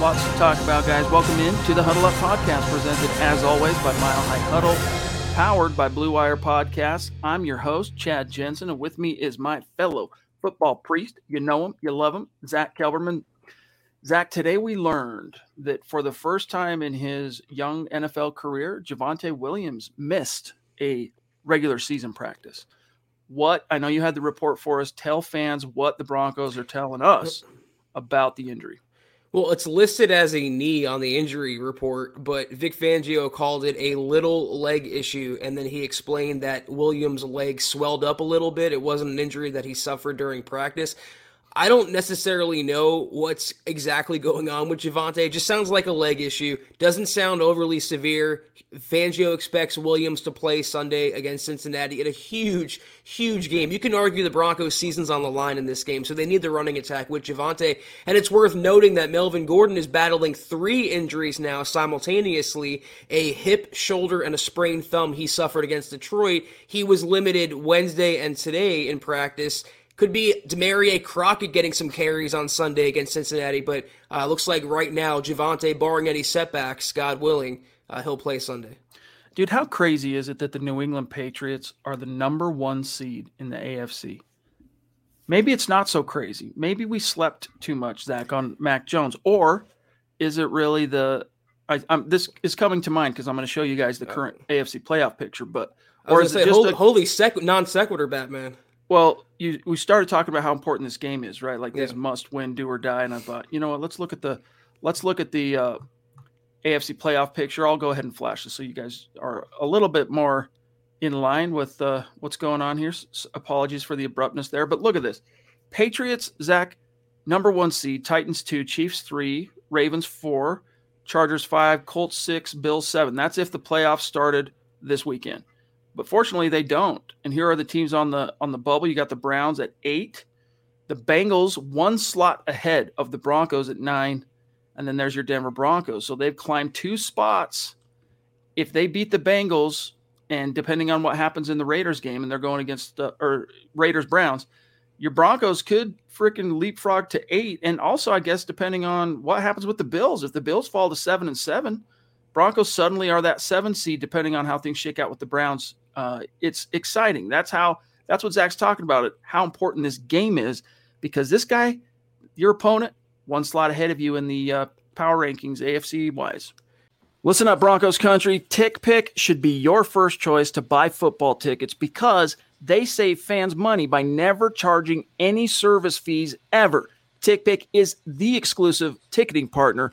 Lots to talk about, guys. Welcome in to the Huddle Up Podcast, presented as always by Mile High Huddle, powered by Blue Wire Podcasts. I'm your host, Chad Jensen, and with me is my fellow football priest. You know him, you love him, Zack Kelberman. Zack, today we learned that for the first time in his young NFL career, Javonte Williams missed a regular season practice. What I know you had the report for us. Tell fans what the Broncos are telling us about the injury. Well, it's listed as a knee on the injury report, but Vic Fangio called it a little leg issue, and then he explained that Williams' leg swelled up a little bit. It wasn't an injury that he suffered during practice. I don't necessarily know what's exactly going on with Javonte. It just sounds like a leg issue. Doesn't sound overly severe. Fangio expects Williams to play Sunday against Cincinnati in a huge, huge game. You can argue the Broncos' season's on the line in this game, so they need the running attack with Javonte. And it's worth noting that Melvin Gordon is battling three injuries now simultaneously a hip, shoulder, and a sprained thumb he suffered against Detroit. He was limited Wednesday and today in practice. Could be Damarea Crockett getting some carries on Sunday against Cincinnati, but uh, looks like right now, Javonte, barring any setbacks, God willing, uh, he'll play Sunday. Dude, how crazy is it that the New England Patriots are the number one seed in the AFC? Maybe it's not so crazy. Maybe we slept too much, Zack, on Mac Jones. Or is it really the. I, I'm, this is coming to mind because I'm going to show you guys the current AFC playoff picture. But or is it just holy, a, holy sec, non sequitur, Batman? Well, you we started talking about how important this game is, right? Like yeah. this must win, do or die. And I thought, you know what? Let's look at the let's look at the uh, AFC playoff picture. I'll go ahead and flash this so you guys are a little bit more in line with uh, what's going on here. S- apologies for the abruptness there, but look at this: Patriots, Zack, number one seed, Titans two, Chiefs three, Ravens four, Chargers five, Colts six, Bills seven. That's if the playoffs started this weekend. But fortunately, they don't. And here are the teams on the on the bubble. You got the Browns at eight, the Bengals one slot ahead of the Broncos at nine, and then there's your Denver Broncos. So they've climbed two spots. If they beat the Bengals, and depending on what happens in the Raiders game, and they're going against the or Raiders Browns, your Broncos could freaking leapfrog to eight. And also, I guess depending on what happens with the Bills, if the Bills fall to seven and seven, Broncos suddenly are that seven seed, depending on how things shake out with the Browns uh, it's exciting. That's how that's what Zack's talking about it. How important this game is because this guy, your opponent, one slot ahead of you in the uh, power rankings, AFC wise. Listen up, Broncos country. TickPick should be your first choice to buy football tickets because they save fans money by never charging any service fees ever. TickPick is the exclusive ticketing partner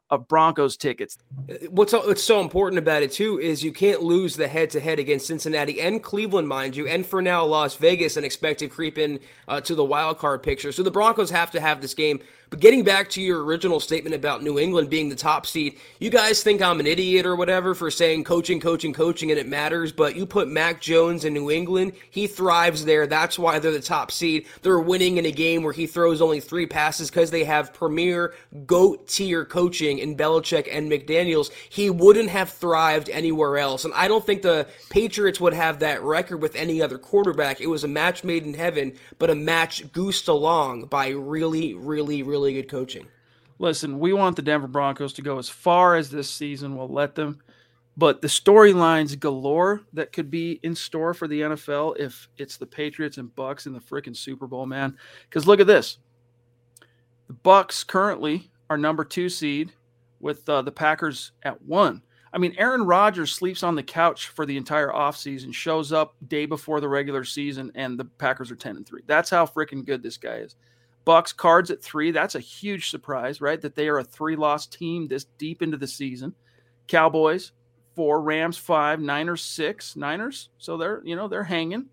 of Broncos tickets. What's what's so important about it too is you can't lose the head to head against Cincinnati and Cleveland, mind you, and for now Las Vegas and expect to creep in uh, to the wild card picture. So the Broncos have to have this game But getting back to your original statement about New England being the top seed, you guys think I'm an idiot or whatever for saying coaching, coaching, coaching, and it matters. But you put Mac Jones in New England, he thrives there. That's why they're the top seed. They're winning in a game where he throws only three passes because they have premier GOAT tier coaching in Belichick and McDaniels. He wouldn't have thrived anywhere else. And I don't think the Patriots would have that record with any other quarterback. It was a match made in heaven, but a match goosed along by really, really, really good coaching. Listen, we want the Denver Broncos to go as far as this season will let them. But the storylines galore that could be in store for the NFL if it's the Patriots and Bucks in the freaking Super Bowl, man. Because look at this. The Bucks currently are number two seed with uh, the Packers at one. I mean, Aaron Rodgers sleeps on the couch for the entire offseason, shows up day before the regular season, and the Packers are 10 and 3. That's how freaking good this guy is. Bucks cards at three. That's a huge surprise, right? That they are a three-loss team this deep into the season. Cowboys, four, Rams, five, Niners, six. Niners, so they're, you know, they're hanging.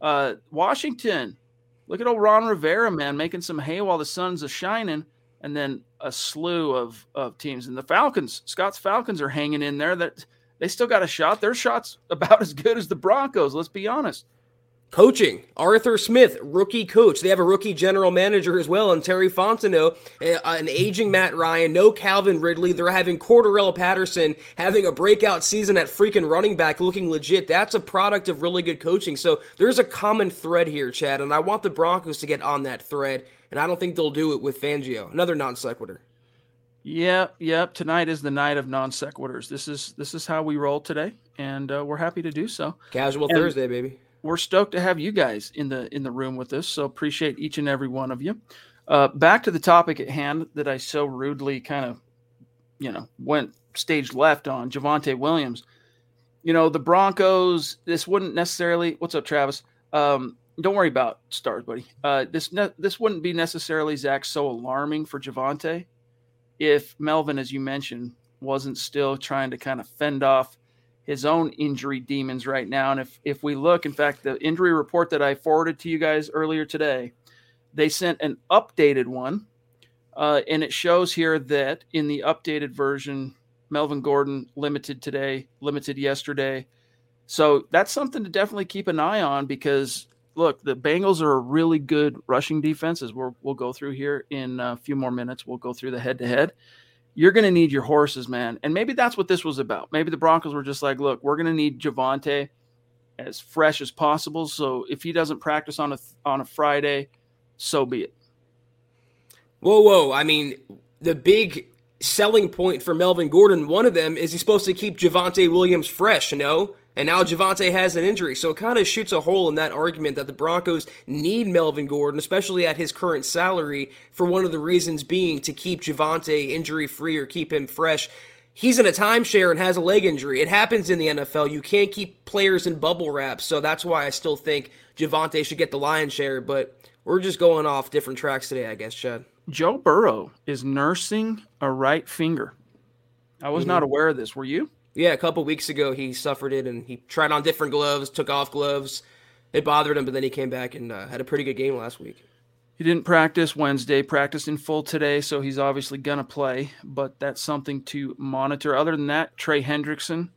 Uh, Washington, look at old Ron Rivera, man, making some hay while the sun's a shining and then a slew of of teams. And the Falcons, Scott's Falcons are hanging in there. That they still got a shot. Their shot's about as good as the Broncos. Let's be honest. Coaching Arthur Smith, rookie coach. They have a rookie general manager as well, and Terry Fontenot, an aging Matt Ryan, no Calvin Ridley. They're having Cordarrelle Patterson having a breakout season at freaking running back, looking legit. That's a product of really good coaching. So there's a common thread here, Chad, and I want the Broncos to get on that thread and I don't think they'll do it with Fangio. Another non sequitur. Yep, yep. Tonight is the night of non sequiturs. This is this is how we roll today, and uh, we're happy to do so. Casual and Thursday, baby. We're stoked to have you guys in the in the room with us. So appreciate each and every one of you. Uh, back to the topic at hand that I so rudely kind of, you know, went stage left on Javonte Williams. You know, the Broncos. This wouldn't necessarily. What's up, Travis? Um, don't worry about stars, buddy. Uh, this ne- this wouldn't be necessarily Zack so alarming for Javonte if Melvin, as you mentioned, wasn't still trying to kind of fend off his own injury demons right now. And if if we look, in fact, the injury report that I forwarded to you guys earlier today, they sent an updated one, uh, and it shows here that in the updated version, Melvin Gordon limited today, limited yesterday. So that's something to definitely keep an eye on because look, the Bengals are a really good rushing defense, as we will go through here in a few more minutes. We'll go through the head to head. You're going to need your horses, man. And maybe that's what this was about. Maybe the Broncos were just like, look, we're going to need Javonte as fresh as possible. So if he doesn't practice on a on a Friday, so be it. Whoa, whoa! I mean, the big selling point for Melvin Gordon, one of them is he's supposed to keep Javonte Williams fresh. You know, and now Javonte has an injury. So it kind of shoots a hole in that argument that the Broncos need Melvin Gordon, especially at his current salary, for one of the reasons being to keep Javonte injury free or keep him fresh. He's in a timeshare and has a leg injury. It happens in the NFL. You can't keep players in bubble wrap. So that's why I still think Javonte should get the lion's share. But we're just going off different tracks today, I guess, Chad. Joe Burrow is nursing a right finger. I was mm-hmm. not aware of this. Were you? Yeah, a couple weeks ago he suffered it and he tried on different gloves, took off gloves. It bothered him, but then he came back and uh, had a pretty good game last week. He didn't practice Wednesday, practiced in full today, so he's obviously gonna play. But that's something to monitor. Other than that, Trey Hendrickson,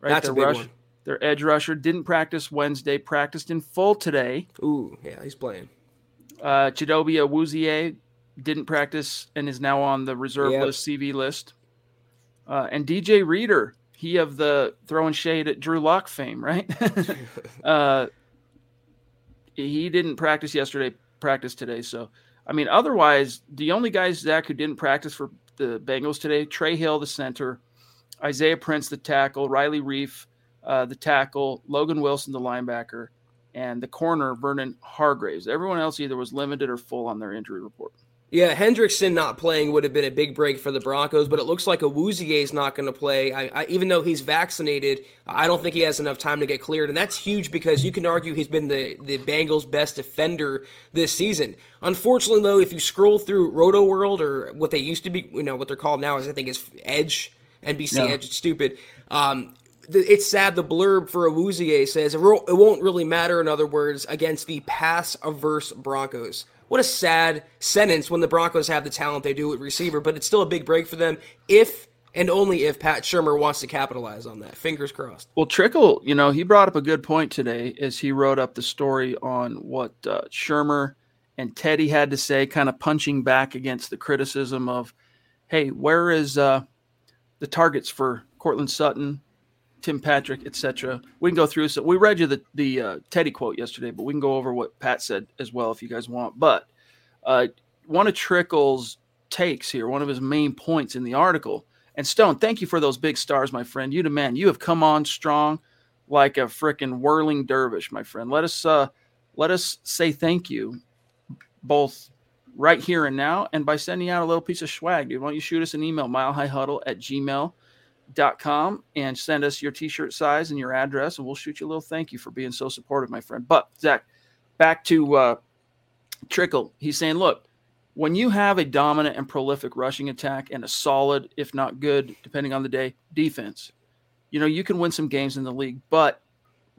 right? That's a big rush, one. Their edge rusher didn't practice Wednesday, practiced in full today. Ooh, yeah, he's playing. Uh, Chidobe Awuzie didn't practice and is now on the reserve yep. list, CV list. Uh, and DJ Reader he of the throwing shade at Drew Lock fame, right? uh, he didn't practice yesterday, practice today. So, I mean, otherwise, the only guys, Zack, who didn't practice for the Bengals today, Trey Hill, the center, Isaiah Prince, the tackle, Riley Reiff, uh, the tackle, Logan Wilson, the linebacker, and the corner, Vernon Hargreaves. Everyone else either was limited or full on their injury report. Yeah, Hendrickson not playing would have been a big break for the Broncos, but it looks like Awuzie is not going to play. I, I, even though he's vaccinated, I don't think he has enough time to get cleared, and that's huge because you can argue he's been the the Bengals' best defender this season. Unfortunately, though, if you scroll through Rotoworld or what they used to be, you know what they're called now is I think is Edge, NBC no. Edge. It's stupid. Um, it's sad. The blurb for Awuzie says it won't really matter. In other words, against the pass averse Broncos what a sad sentence when the Broncos have the talent they do at receiver, but it's still a big break for them if and only if Pat Shurmur wants to capitalize on that. Fingers crossed. Well, Trickle, you know, he brought up a good point today as he wrote up the story on what uh, Shurmur and Teddy had to say, kind of punching back against the criticism of, hey, where is uh, the targets for Courtland Sutton, Tim Patrick, etc. We can go through. So we read you the the uh, Teddy quote yesterday, but we can go over what Pat said as well if you guys want. But uh, one of Trickle's takes here, one of his main points in the article and Stone, thank you for those big stars, my friend. You the man. You have come on strong like a freaking whirling dervish, my friend. Let us uh let us say thank you both right here and now and by sending out a little piece of swag, dude. Why don't you shoot us an email, milehighhuddle at gmail.com and send us your t-shirt size and your address, and we'll shoot you a little thank you for being so supportive, my friend. But Zack, back to uh Trickle. He's saying, look, when you have a dominant and prolific rushing attack and a solid, if not good, depending on the day, defense, you know, you can win some games in the league. But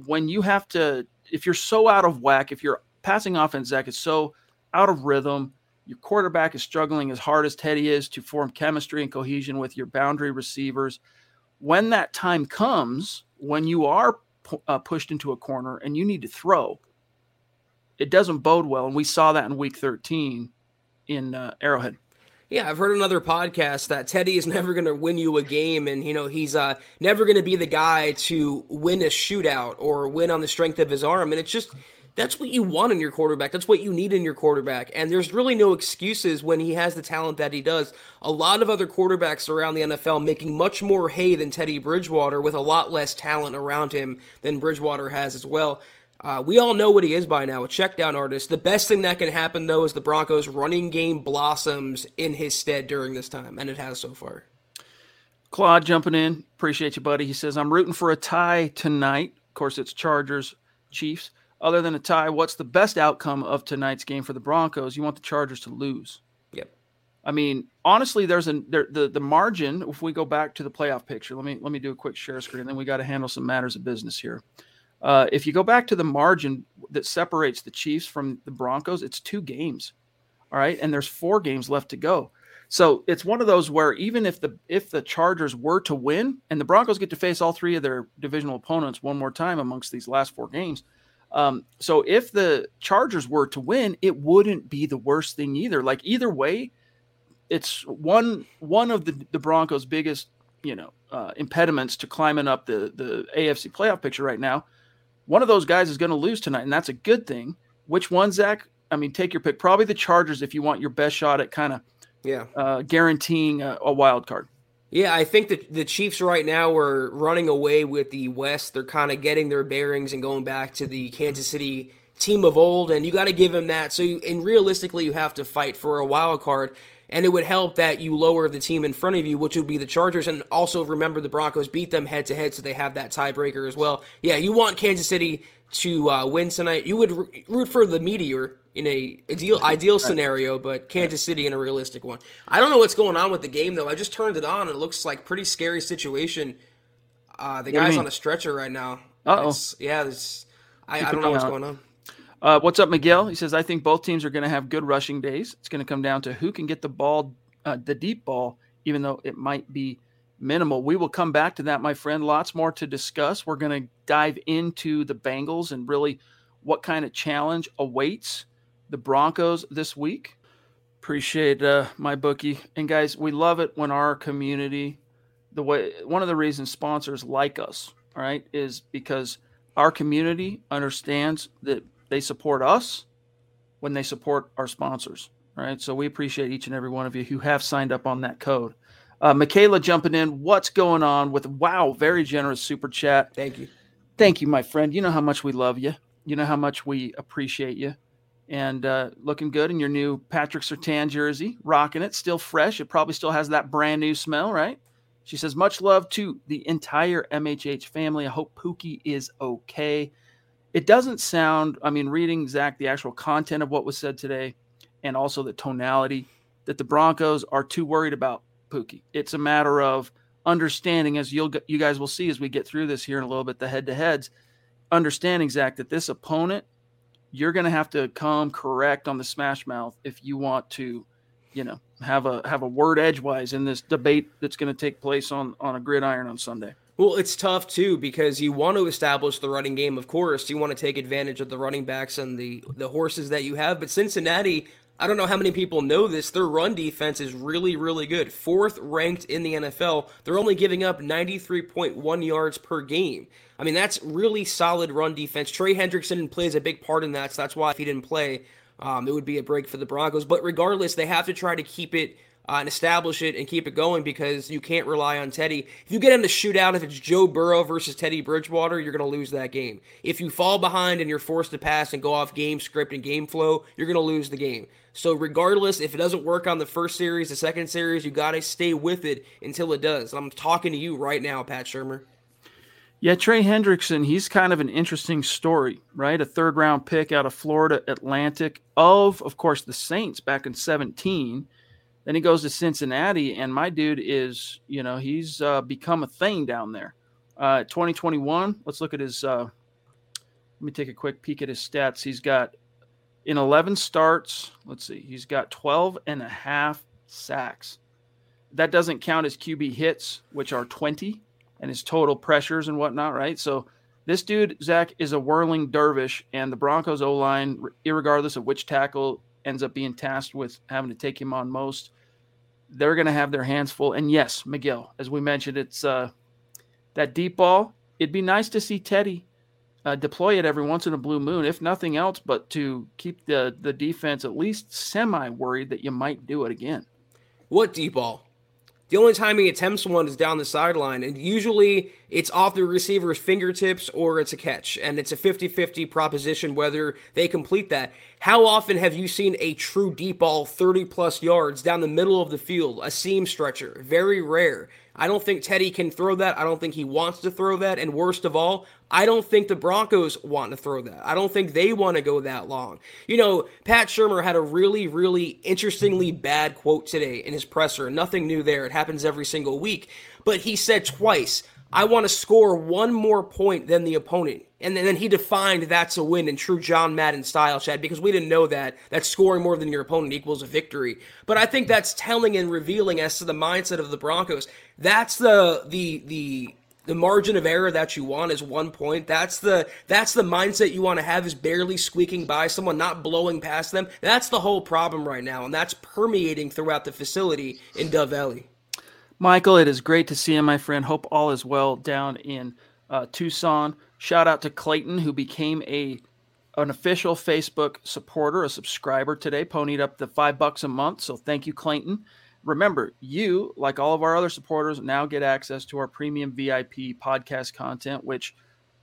when you have to, if you're so out of whack, if your passing offense, Zack, is so out of rhythm, your quarterback is struggling as hard as Teddy is to form chemistry and cohesion with your boundary receivers. When that time comes, when you are uh, pushed into a corner and you need to throw, it doesn't bode well. And we saw that in week 13 in uh, Arrowhead. Yeah, I've heard another podcast that Teddy is never going to win you a game, and you know he's uh, never going to be the guy to win a shootout or win on the strength of his arm. And it's just that's what you want in your quarterback. That's what you need in your quarterback. And there's really no excuses when he has the talent that he does. A lot of other quarterbacks around the NFL making much more hay than Teddy Bridgewater with a lot less talent around him than Bridgewater has as well. Uh, we all know what he is by now, a check down artist. The best thing that can happen, though, is the Broncos' running game blossoms in his stead during this time, and it has so far. Claude jumping in. Appreciate you, buddy. He says, I'm rooting for a tie tonight. Of course, it's Chargers, Chiefs. Other than a tie, what's the best outcome of tonight's game for the Broncos? You want the Chargers to lose. Yep. I mean, honestly, there's a there, the the margin. If we go back to the playoff picture, let me let me do a quick share screen, and then we got to handle some matters of business here. Uh, if you go back to the margin that separates the Chiefs from the Broncos, it's two games. All right, and there's four games left to go. So it's one of those where even if the if the Chargers were to win and the Broncos get to face all three of their divisional opponents one more time amongst these last four games, um, so if the Chargers were to win, it wouldn't be the worst thing either. Like either way, it's one one of the, the Broncos' biggest you know uh, impediments to climbing up the the AFC playoff picture right now one of those guys is going to lose tonight, and that's a good thing. Which one, Zack? I mean, take your pick. Probably the Chargers if you want your best shot at kind of yeah uh, guaranteeing a, a, wild card. Yeah, I think that the Chiefs right now are running away with the West. They're kind of getting their bearings and going back to the Kansas City team of old, and you got to give them that. So, you, and realistically, you have to fight for a wild card and it would help that you lower the team in front of you, which would be the Chargers. And also remember the Broncos beat them head to head, so they have that tiebreaker as well. Yeah, you want Kansas City to uh, win tonight. You would root for the Meteor in a ideal ideal scenario, but Kansas City in a realistic one. I don't know what's going on with the game though. I just turned it on and it looks like pretty scary situation. Uh, the guy's on a stretcher right now. Oh, yeah. I, I don't know what's going on. Uh, what's up, Miguel? He says, I think both teams are going to have good rushing days. It's going to come down to who can get the ball, uh, the deep ball, even though it might be minimal. We will come back to that, my friend. Lots more to discuss. We're going to dive into the Bengals and really what kind of challenge awaits the Broncos this week. Appreciate uh, my bookie. And guys, we love it when our community, the way one of the reasons sponsors like us, all right, is because our community understands that they support us when they support our sponsors. Right. So we appreciate each and every one of you who have signed up on that code. Uh, Michaela jumping in. What's going on with wow? Very generous super chat. Thank you. Thank you, my friend. You know how much we love you. You know how much we appreciate you. And uh, looking good in your new Patrick Surtain jersey, rocking it, still fresh. It probably still has that brand new smell, right? She says, much love to the entire MHH family. I hope Pookie is okay it doesn't sound, I mean, reading Zack, the actual content of what was said today and also the tonality that the Broncos are too worried about Pookie. It's a matter of understanding, as you'll you guys will see as we get through this here in a little bit, the head to heads, understanding Zack that this opponent you're going to have to come correct on the smash mouth if you want to, you know, have a have a word edgewise in this debate that's going to take place on on a gridiron on Sunday. Well, it's tough too because you want to establish the running game, of course. You want to take advantage of the running backs and the the horses that you have, but Cincinnati I don't know how many people know this. Their run defense is really, really good. Fourth ranked in the NFL. They're only giving up 93.1 yards per game. I mean, that's really solid run defense. Trey Hendrickson plays a big part in that, so that's why if he didn't play, um, it would be a break for the Broncos. But regardless, they have to try to keep it uh, and establish it and keep it going because you can't rely on Teddy. If you get in the shootout, if it's Joe Burrow versus Teddy Bridgewater, you're going to lose that game. If you fall behind and you're forced to pass and go off game script and game flow, you're going to lose the game. So regardless, if it doesn't work on the first series, the second series, you got to stay with it until it does. I'm talking to you right now, Pat Shurmur. Yeah, Trey Hendrickson, he's kind of an interesting story, right? A third round pick out of Florida Atlantic of, of course, the Saints back in 17. Then he goes to Cincinnati, and my dude is, you know, he's uh, become a thing down there. Uh, 2021, let's look at his. Uh, let me take a quick peek at his stats. He's got in 11 starts, let's see, he's got 12 and a half sacks. That doesn't count his QB hits, which are 20, and his total pressures and whatnot, right? So this dude, Zack, is a whirling dervish, and the Broncos O line, regardless of which tackle ends up being tasked with having to take him on most, they're going to have their hands full. And yes, Miguel, as we mentioned, it's uh, that deep ball. It'd be nice to see Teddy uh, deploy it every once in a blue moon, if nothing else, but to keep the the defense at least semi worried that you might do it again. What deep ball? The only time he attempts one is down the sideline, and usually it's off the receiver's fingertips or it's a catch, and it's a 50 50 proposition whether they complete that. How often have you seen a true deep ball 30 plus yards down the middle of the field, a seam stretcher? Very rare. I don't think Teddy can throw that. I don't think he wants to throw that. And worst of all, I don't think the Broncos want to throw that. I don't think they want to go that long. You know, Pat Shurmur had a really, really interestingly bad quote today in his presser. Nothing new there. It happens every single week. But he said twice, I want to score one more point than the opponent. And then he defined that's a win in true John Madden style, Chad, because we didn't know that. That scoring more than your opponent equals a victory. But I think that's telling and revealing as to the mindset of the Broncos. That's the the the the margin of error that you want is one point. That's the that's the mindset you want to have is barely squeaking by someone, not blowing past them. That's the whole problem right now, and that's permeating throughout the facility in Dove Valley. Michael, it is great to see you, my friend. Hope all is well down in uh, Tucson. Shout out to Clayton, who became a an official Facebook supporter, a subscriber today, ponied up the five bucks a month. So thank you, Clayton. Remember, you, like all of our other supporters, now get access to our premium VIP podcast content, which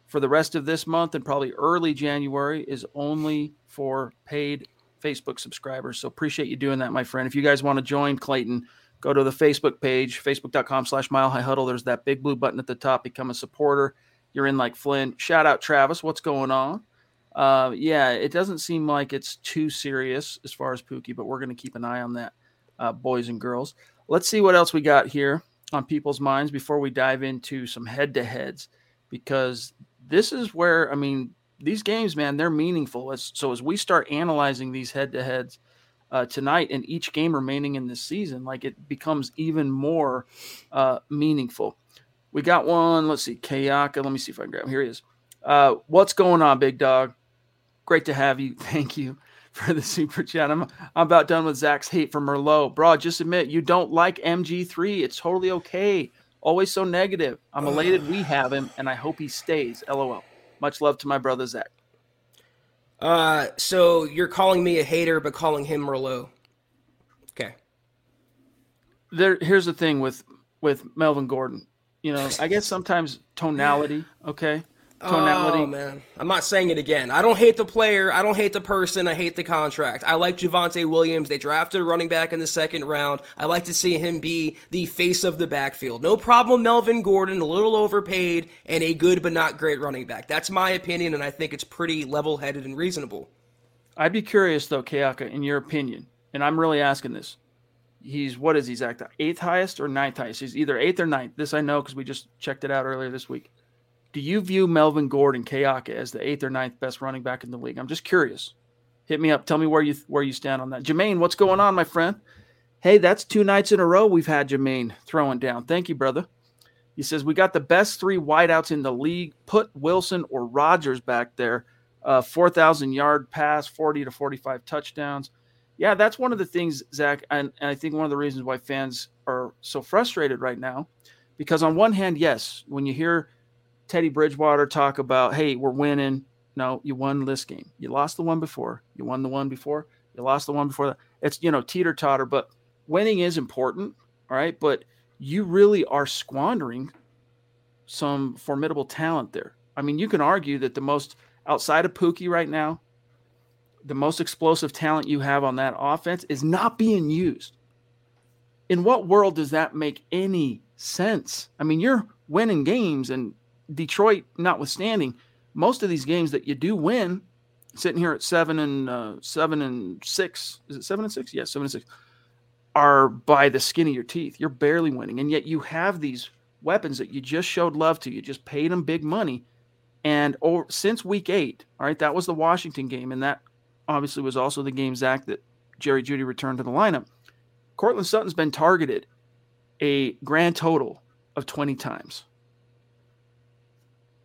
for the rest of this month and probably early January is only for paid Facebook subscribers. So appreciate you doing that, my friend. If you guys want to join Clayton, go to the Facebook page, facebook.com slash mile high huddle. There's that big blue button at the top. Become a supporter. You're in like Flynn. Shout out Travis. What's going on? Uh, yeah, it doesn't seem like it's too serious as far as Pookie, but we're going to keep an eye on that, uh, boys and girls. Let's see what else we got here on people's minds before we dive into some head to heads, because this is where, I mean, these games, man, they're meaningful. As, so as we start analyzing these head to heads, uh, tonight and each game remaining in this season, like it becomes even more uh, meaningful. We got one. Let's see, Kayaka. Let me see if I can grab him. Here he is. Uh, what's going on, big dog? Great to have you. Thank you for the super chat. I'm, I'm about done with Zack's hate for Merlot. Bro, just admit you don't like MG3. It's totally okay. Always so negative. I'm elated we have him, and I hope he stays. LOL. Much love to my brother Zack. Uh, so you're calling me a hater, but calling him Merlot. Okay. There, here's the thing with with Melvin Gordon. You know, I guess sometimes tonality. Okay. Oh man, I'm not saying it again. I don't hate the player. I don't hate the person. I hate the contract. I like Javonte Williams. They drafted a running back in the second round. I like to see him be the face of the backfield. No problem. Melvin Gordon, a little overpaid and a good but not great running back. That's my opinion, and I think it's pretty level-headed and reasonable. I'd be curious though, Kayaka, in your opinion, and I'm really asking this. He's what is he, Zack? Eighth highest or ninth highest? He's either eighth or ninth. This I know because we just checked it out earlier this week. Do you view Melvin Gordon Kayaka as the eighth or ninth best running back in the league? I'm just curious. Hit me up. Tell me where you where you stand on that. Jermaine, what's going on, my friend? Hey, that's two nights in a row we've had Jermaine throwing down. Thank you, brother. He says we got the best three wideouts in the league. Put Wilson or Rodgers back there. Uh, 4,000 yard pass, 40 to 45 touchdowns. Yeah, that's one of the things, Zack, and, and I think one of the reasons why fans are so frustrated right now. Because on one hand, yes, when you hear Teddy Bridgewater talk about, hey, we're winning. No, you won this game. You lost the one before. You won the one before. You lost the one before that. It's, you know, teeter totter, but winning is important. All right. But you really are squandering some formidable talent there. I mean, you can argue that the most outside of Pookie right now, the most explosive talent you have on that offense is not being used. In what world does that make any sense? I mean, you're winning games, and Detroit notwithstanding, most of these games that you do win, sitting here at seven and uh, seven and six, is it seven and six? Yes, yeah, seven and six, are by the skin of your teeth. You're barely winning, and yet you have these weapons that you just showed love to. You just paid them big money, and over, since week eight, all right, that was the Washington game, and that obviously was also the game, Zack, that Jerry Jeudy returned to the lineup. Courtland Sutton's been targeted a grand total of 20 times.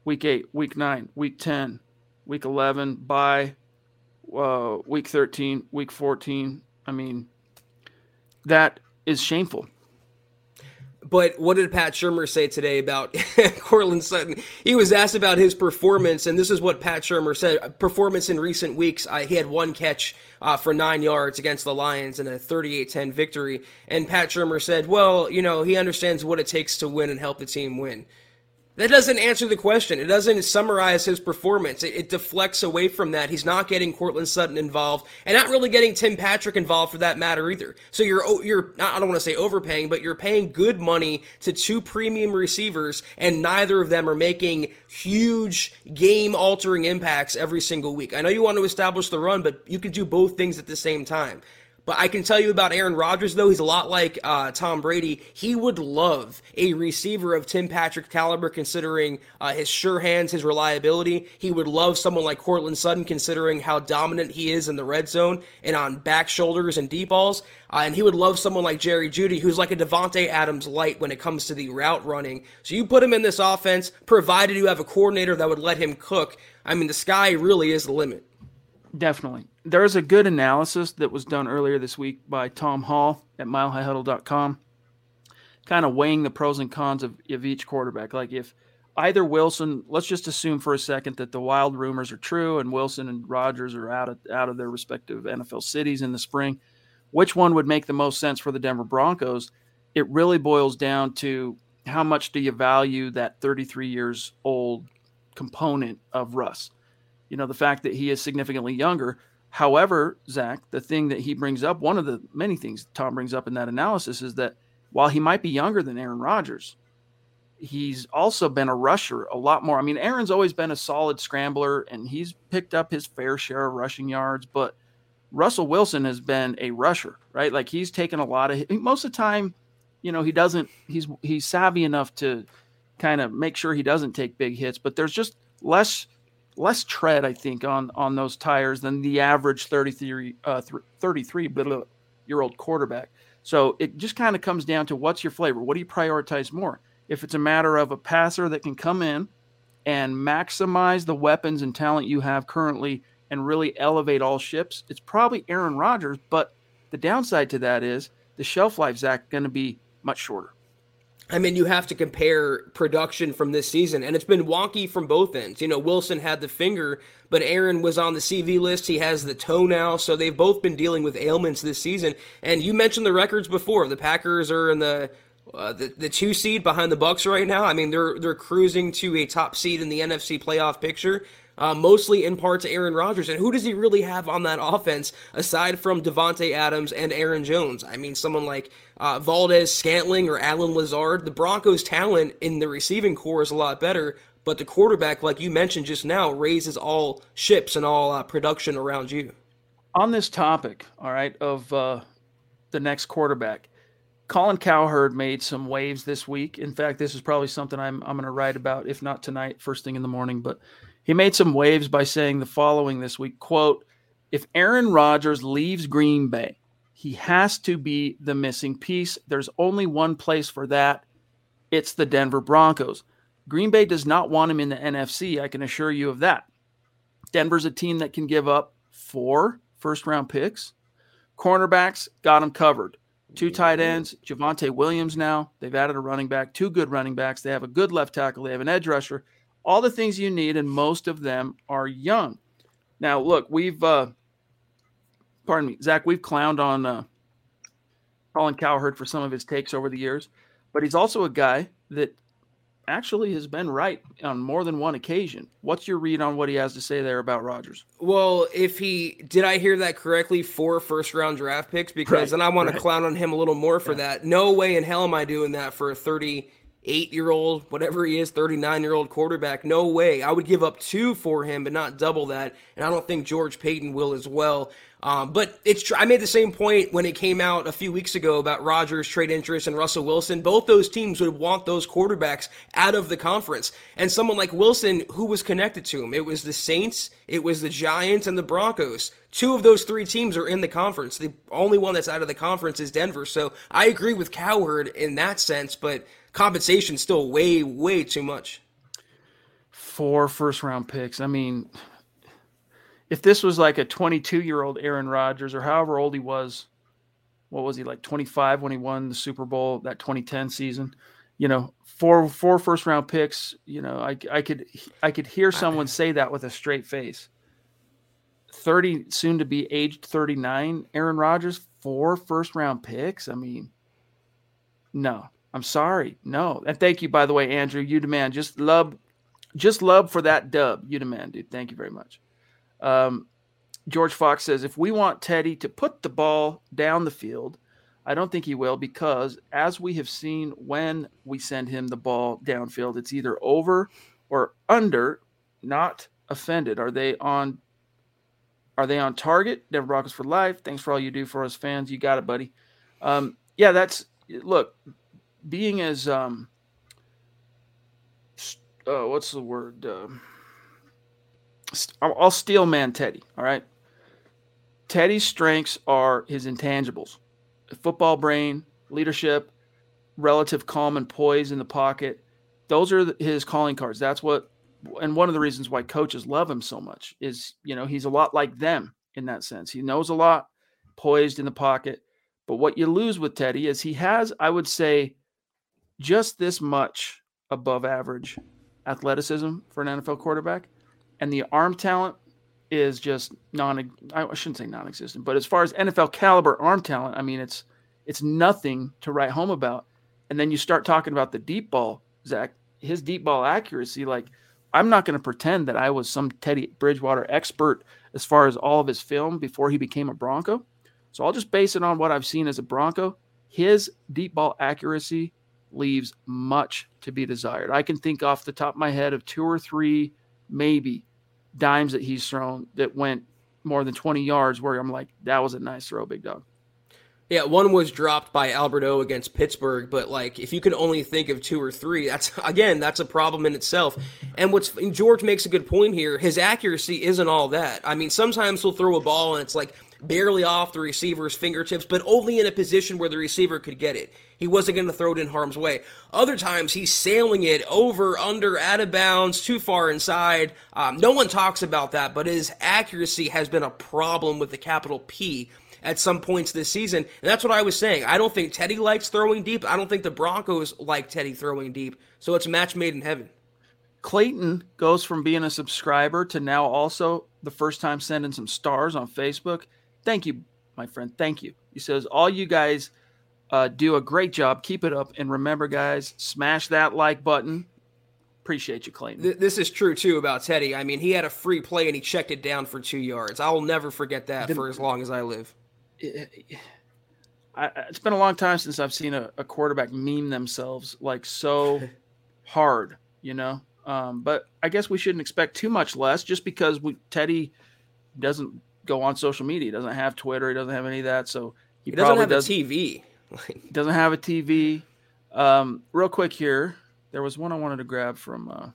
Week 8, week 9, week 10, week 11, by uh, week 13, week 14. I mean, that is shameful. But what did Pat Shurmur say today about Courtland Sutton? He was asked about his performance, and this is what Pat Shurmur said: performance in recent weeks. Uh, he had one catch uh, for nine yards against the Lions in a 38-10 victory, and Pat Shurmur said, "Well, you know, he understands what it takes to win and help the team win." That doesn't answer the question. It doesn't summarize his performance. It, it, deflects away from that. He's not getting Courtland Sutton involved, and not really getting Tim Patrick involved for that matter either. So you're oh, you're I don't want to say overpaying, but you're paying good money to two premium receivers, and neither of them are making huge game altering impacts every single week. I know you want to establish the run, but you can do both things at the same time. But I can tell you about Aaron Rodgers, though. He's a lot like uh, Tom Brady. He would love a receiver of Tim Patrick caliber, considering uh, his sure hands, his reliability. He would love someone like Courtland Sutton, considering how dominant he is in the red zone and on back shoulders and deep balls. Uh, and he would love someone like Jerry Jeudy, who's like a Davante Adams light when it comes to the route running. So you put him in this offense, provided you have a coordinator that would let him cook. I mean, the sky really is the limit. Definitely. There's a good analysis that was done earlier this week by Tom Hall at milehighhuddle.com, kind of weighing the pros and cons of, of each quarterback. Like if either Wilson, let's just assume for a second that the wild rumors are true and Wilson and Rodgers are out of out of their respective NFL cities in the spring, which one would make the most sense for the Denver Broncos? It really boils down to how much do you value that 33 years old component of Russ? you know, the fact that he is significantly younger. However, Zack, the thing that he brings up, one of the many things Tom brings up in that analysis is that while he might be younger than Aaron Rodgers, he's also been a rusher a lot more. I mean, Aaron's always been a solid scrambler and he's picked up his fair share of rushing yards, but Russell Wilson has been a rusher, right? Like he's taken a lot of most of the time, you know, he doesn't he's he's savvy enough to kind of make sure he doesn't take big hits, but there's just less less tread, I think, on on those tires than the average 33 uh, 33 year old quarterback. So it just kind of comes down to what's your flavor? What do you prioritize more? If it's a matter of a passer that can come in and maximize the weapons and talent you have currently and really elevate all ships, it's probably Aaron Rodgers. But the downside to that is the shelf life, Zack, going to be much shorter. I mean, you have to compare production from this season, and it's been wonky from both ends. You know, Wilson had the finger, but Aaron was on the CV list. He has the toe now, so they've both been dealing with ailments this season. And you mentioned the records before. The Packers are in the uh, the, the two seed behind the Bucks right now. I mean, they're they're cruising to a top seed in the NFC playoff picture uh, mostly in part to Aaron Rodgers. And who does he really have on that offense aside from Davante Adams and Aaron Jones? I mean, someone like uh, Valdes-Scantling or Allen Lazard. The Broncos' talent in the receiving corps is a lot better, but the quarterback, like you mentioned just now, raises all ships and all uh, production around you. On this topic, all right, of uh, the next quarterback, Colin Cowherd made some waves this week. In fact, this is probably something I'm I'm going to write about, if not tonight, first thing in the morning. But he made some waves by saying the following this week: "Quote: If Aaron Rodgers leaves Green Bay, he has to be the missing piece. There's only one place for that. It's the Denver Broncos. Green Bay does not want him in the NFC. I can assure you of that. Denver's a team that can give up four first round picks. Cornerbacks got them covered. Two tight ends, Javonte Williams now. They've added a running back, two good running backs. They have a good left tackle. They have an edge rusher. All the things you need, and most of them are young. Now, look, we've, uh, pardon me, Zack, we've clowned on uh, Colin Cowherd for some of his takes over the years, but he's also a guy that actually has been right on more than one occasion. What's your read on what he has to say there about Rodgers? Well, if he did I hear that correctly, four first round draft picks because right, then I want right. to clown on him a little more for yeah. that. No way in hell am I doing that for a 38 year old, whatever he is, 39 year old quarterback. No way. I would give up two for him, but not double that. And I don't think George Paton will as well. Um, but it's true. I made the same point when it came out a few weeks ago about Rodgers' trade interest and Russell Wilson. Both those teams would want those quarterbacks out of the conference. And someone like Wilson, who was connected to him, it was the Saints, it was the Giants, and the Broncos. Two of those three teams are in the conference. The only one that's out of the conference is Denver. So I agree with Cowherd in that sense, but compensation still way, way too much. Four first round picks. I mean, if this was like a 22 year old Aaron Rodgers or however old he was, what was he like 25 when he won the Super Bowl that 2010 season? You know, four four first round picks. You know, I I could I could hear someone say that with a straight face. 30 soon to be aged 39 Aaron Rodgers four first round picks I mean no I'm sorry no and thank you by the way Andrew you demand just love just love for that dub you demand dude thank you very much um, George Fox says if we want Teddy to put the ball down the field, I don't think he will because, as we have seen when we send him the ball downfield, it's either over or under, not offended. Are they on? Are they on target? Denver Broncos for life. Thanks for all you do for us fans. You got it, buddy. Um, yeah, that's look. Being as um, uh, what's the word? Uh, I'll steel man Teddy. All right. Teddy's strengths are his intangibles football brain, leadership, relative calm and poise in the pocket. Those are his calling cards. That's what, and one of the reasons why coaches love him so much is, you know, he's a lot like them in that sense. He knows a lot, poised in the pocket. But what you lose with Teddy is he has, I would say, just this much above average athleticism for an NFL quarterback and the arm talent is just non I shouldn't say non-existent, but as far as NFL caliber arm talent, I mean it's it's nothing to write home about. And then you start talking about the deep ball, Zack, his deep ball accuracy. Like I'm not going to pretend that I was some Teddy Bridgewater expert as far as all of his film before he became a Bronco. So I'll just base it on what I've seen as a Bronco. His deep ball accuracy leaves much to be desired. I can think off the top of my head of two or three, maybe dimes that he's thrown that went more than 20 yards where I'm like, that was a nice throw, big dog. Yeah, one was dropped by Albert O against Pittsburgh, but like if you can only think of two or three, that's again that's a problem in itself. And what's and George makes a good point here. His accuracy isn't all that. I mean, sometimes he'll throw a ball and it's like barely off the receiver's fingertips, but only in a position where the receiver could get it. He wasn't going to throw it in harm's way. Other times, he's sailing it over, under, out of bounds, too far inside. Um, no one talks about that, but his accuracy has been a problem with the capital P at some points this season. And that's what I was saying. I don't think Teddy likes throwing deep. I don't think the Broncos like Teddy throwing deep. So it's a match made in heaven. Clayton goes from being a subscriber to now also the first time sending some stars on Facebook. Thank you, my friend. Thank you. He says, All you guys uh, do a great job. Keep it up. And remember, guys, smash that like button. Appreciate you, Clayton. This is true, too, about Teddy. I mean, he had a free play and he checked it down for two yards. I will never forget that the, for as long as I live. It, has been a long time since I've seen a, a quarterback meme themselves like so hard, you know? Um, but I guess we shouldn't expect too much less just because we, Teddy doesn't go on social media. He doesn't have Twitter. He doesn't have any of that. So he, he doesn't have does, a TV. doesn't have a TV. Um, real quick here, there was one I wanted to grab from. Uh,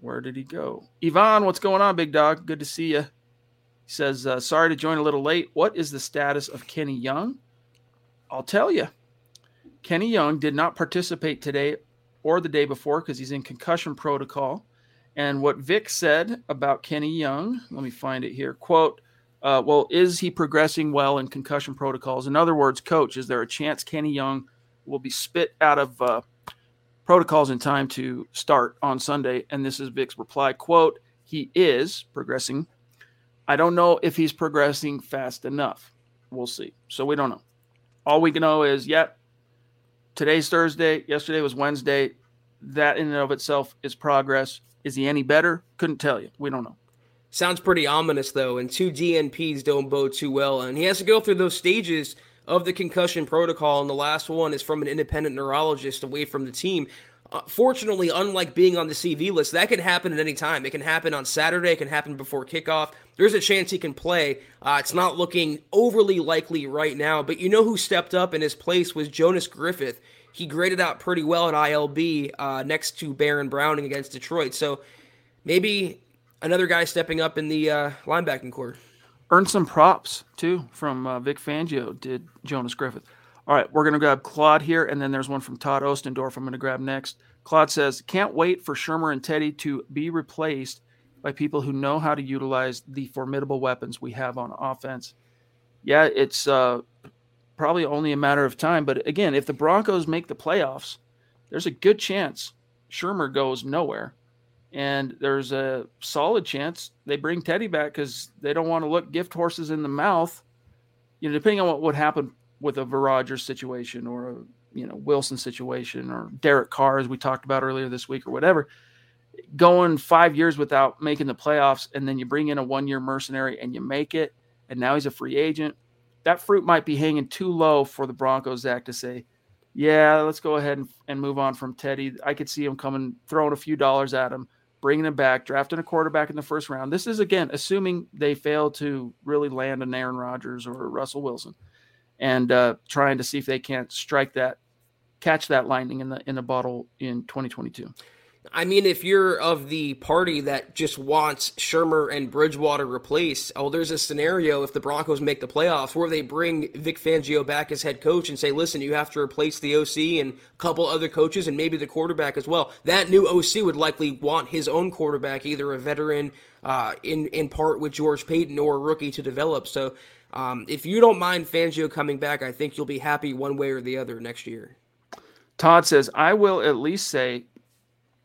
where did he go? Yvonne, what's going on, big dog? Good to see you. He says, uh, sorry to join a little late. What is the status of Kenny Young? I'll tell you. Kenny Young did not participate today or the day before because he's in concussion protocol. And what Vic said about Kenny Young, let me find it here. Quote, uh, well, is he progressing well in concussion protocols? In other words, coach, is there a chance Kenny Young will be spit out of uh, protocols in time to start on Sunday? And this is Vic's reply quote, he is progressing. I don't know if he's progressing fast enough. We'll see. So we don't know. All we can know is, yep, today's Thursday. Yesterday was Wednesday. That in and of itself is progress. Is he any better? Couldn't tell you. We don't know. Sounds pretty ominous though, and two DNPs don't bode too well. And he has to go through those stages of the concussion protocol, and the last one is from an independent neurologist away from the team. Uh, fortunately, unlike being on the CV list, that can happen at any time. It can happen on Saturday, it can happen before kickoff. There's a chance he can play. Uh, it's not looking overly likely right now, but you know who stepped up in his place was Jonas Griffith. He graded out pretty well at ILB uh, next to Baron Browning against Detroit. So maybe another guy stepping up in the uh, linebacking corps. Earned some props too from uh, Vic Fangio. Did Jonas Griffith? All right, we're gonna grab Claude here, and then there's one from Todd Ostendorf. I'm gonna grab next. Claude says, "Can't wait for Shurmur and Teddy to be replaced by people who know how to utilize the formidable weapons we have on offense." Yeah, it's uh, probably only a matter of time. But again, if the Broncos make the playoffs, there's a good chance Shurmur goes nowhere and there's a solid chance they bring Teddy back because they don't want to look gift horses in the mouth. You know, depending on what would happen with a Rodgers situation or a you know Wilson situation or Derek Carr, as we talked about earlier this week, or whatever. Going five years without making the playoffs, and then you bring in a one-year mercenary and you make it, and now he's a free agent. That fruit might be hanging too low for the Broncos, Zack, to say, "Yeah, let's go ahead and, and move on from Teddy." I could see him coming, throwing a few dollars at him bringing him back, drafting a quarterback in the first round. This is again assuming they fail to really land an Aaron Rodgers or Russell Wilson, and uh, trying to see if they can't strike that, catch that lightning in the in the bottle in 2022. I mean, if you're of the party that just wants Shurmur and Bridgewater replaced, oh, there's a scenario if the Broncos make the playoffs where they bring Vic Fangio back as head coach and say, listen, you have to replace the OC and a couple other coaches and maybe the quarterback as well. That new OC would likely want his own quarterback, either a veteran uh, in, in part with George Paton or a rookie to develop. So um, if you don't mind Fangio coming back, I think you'll be happy one way or the other next year. Todd says, I will at least say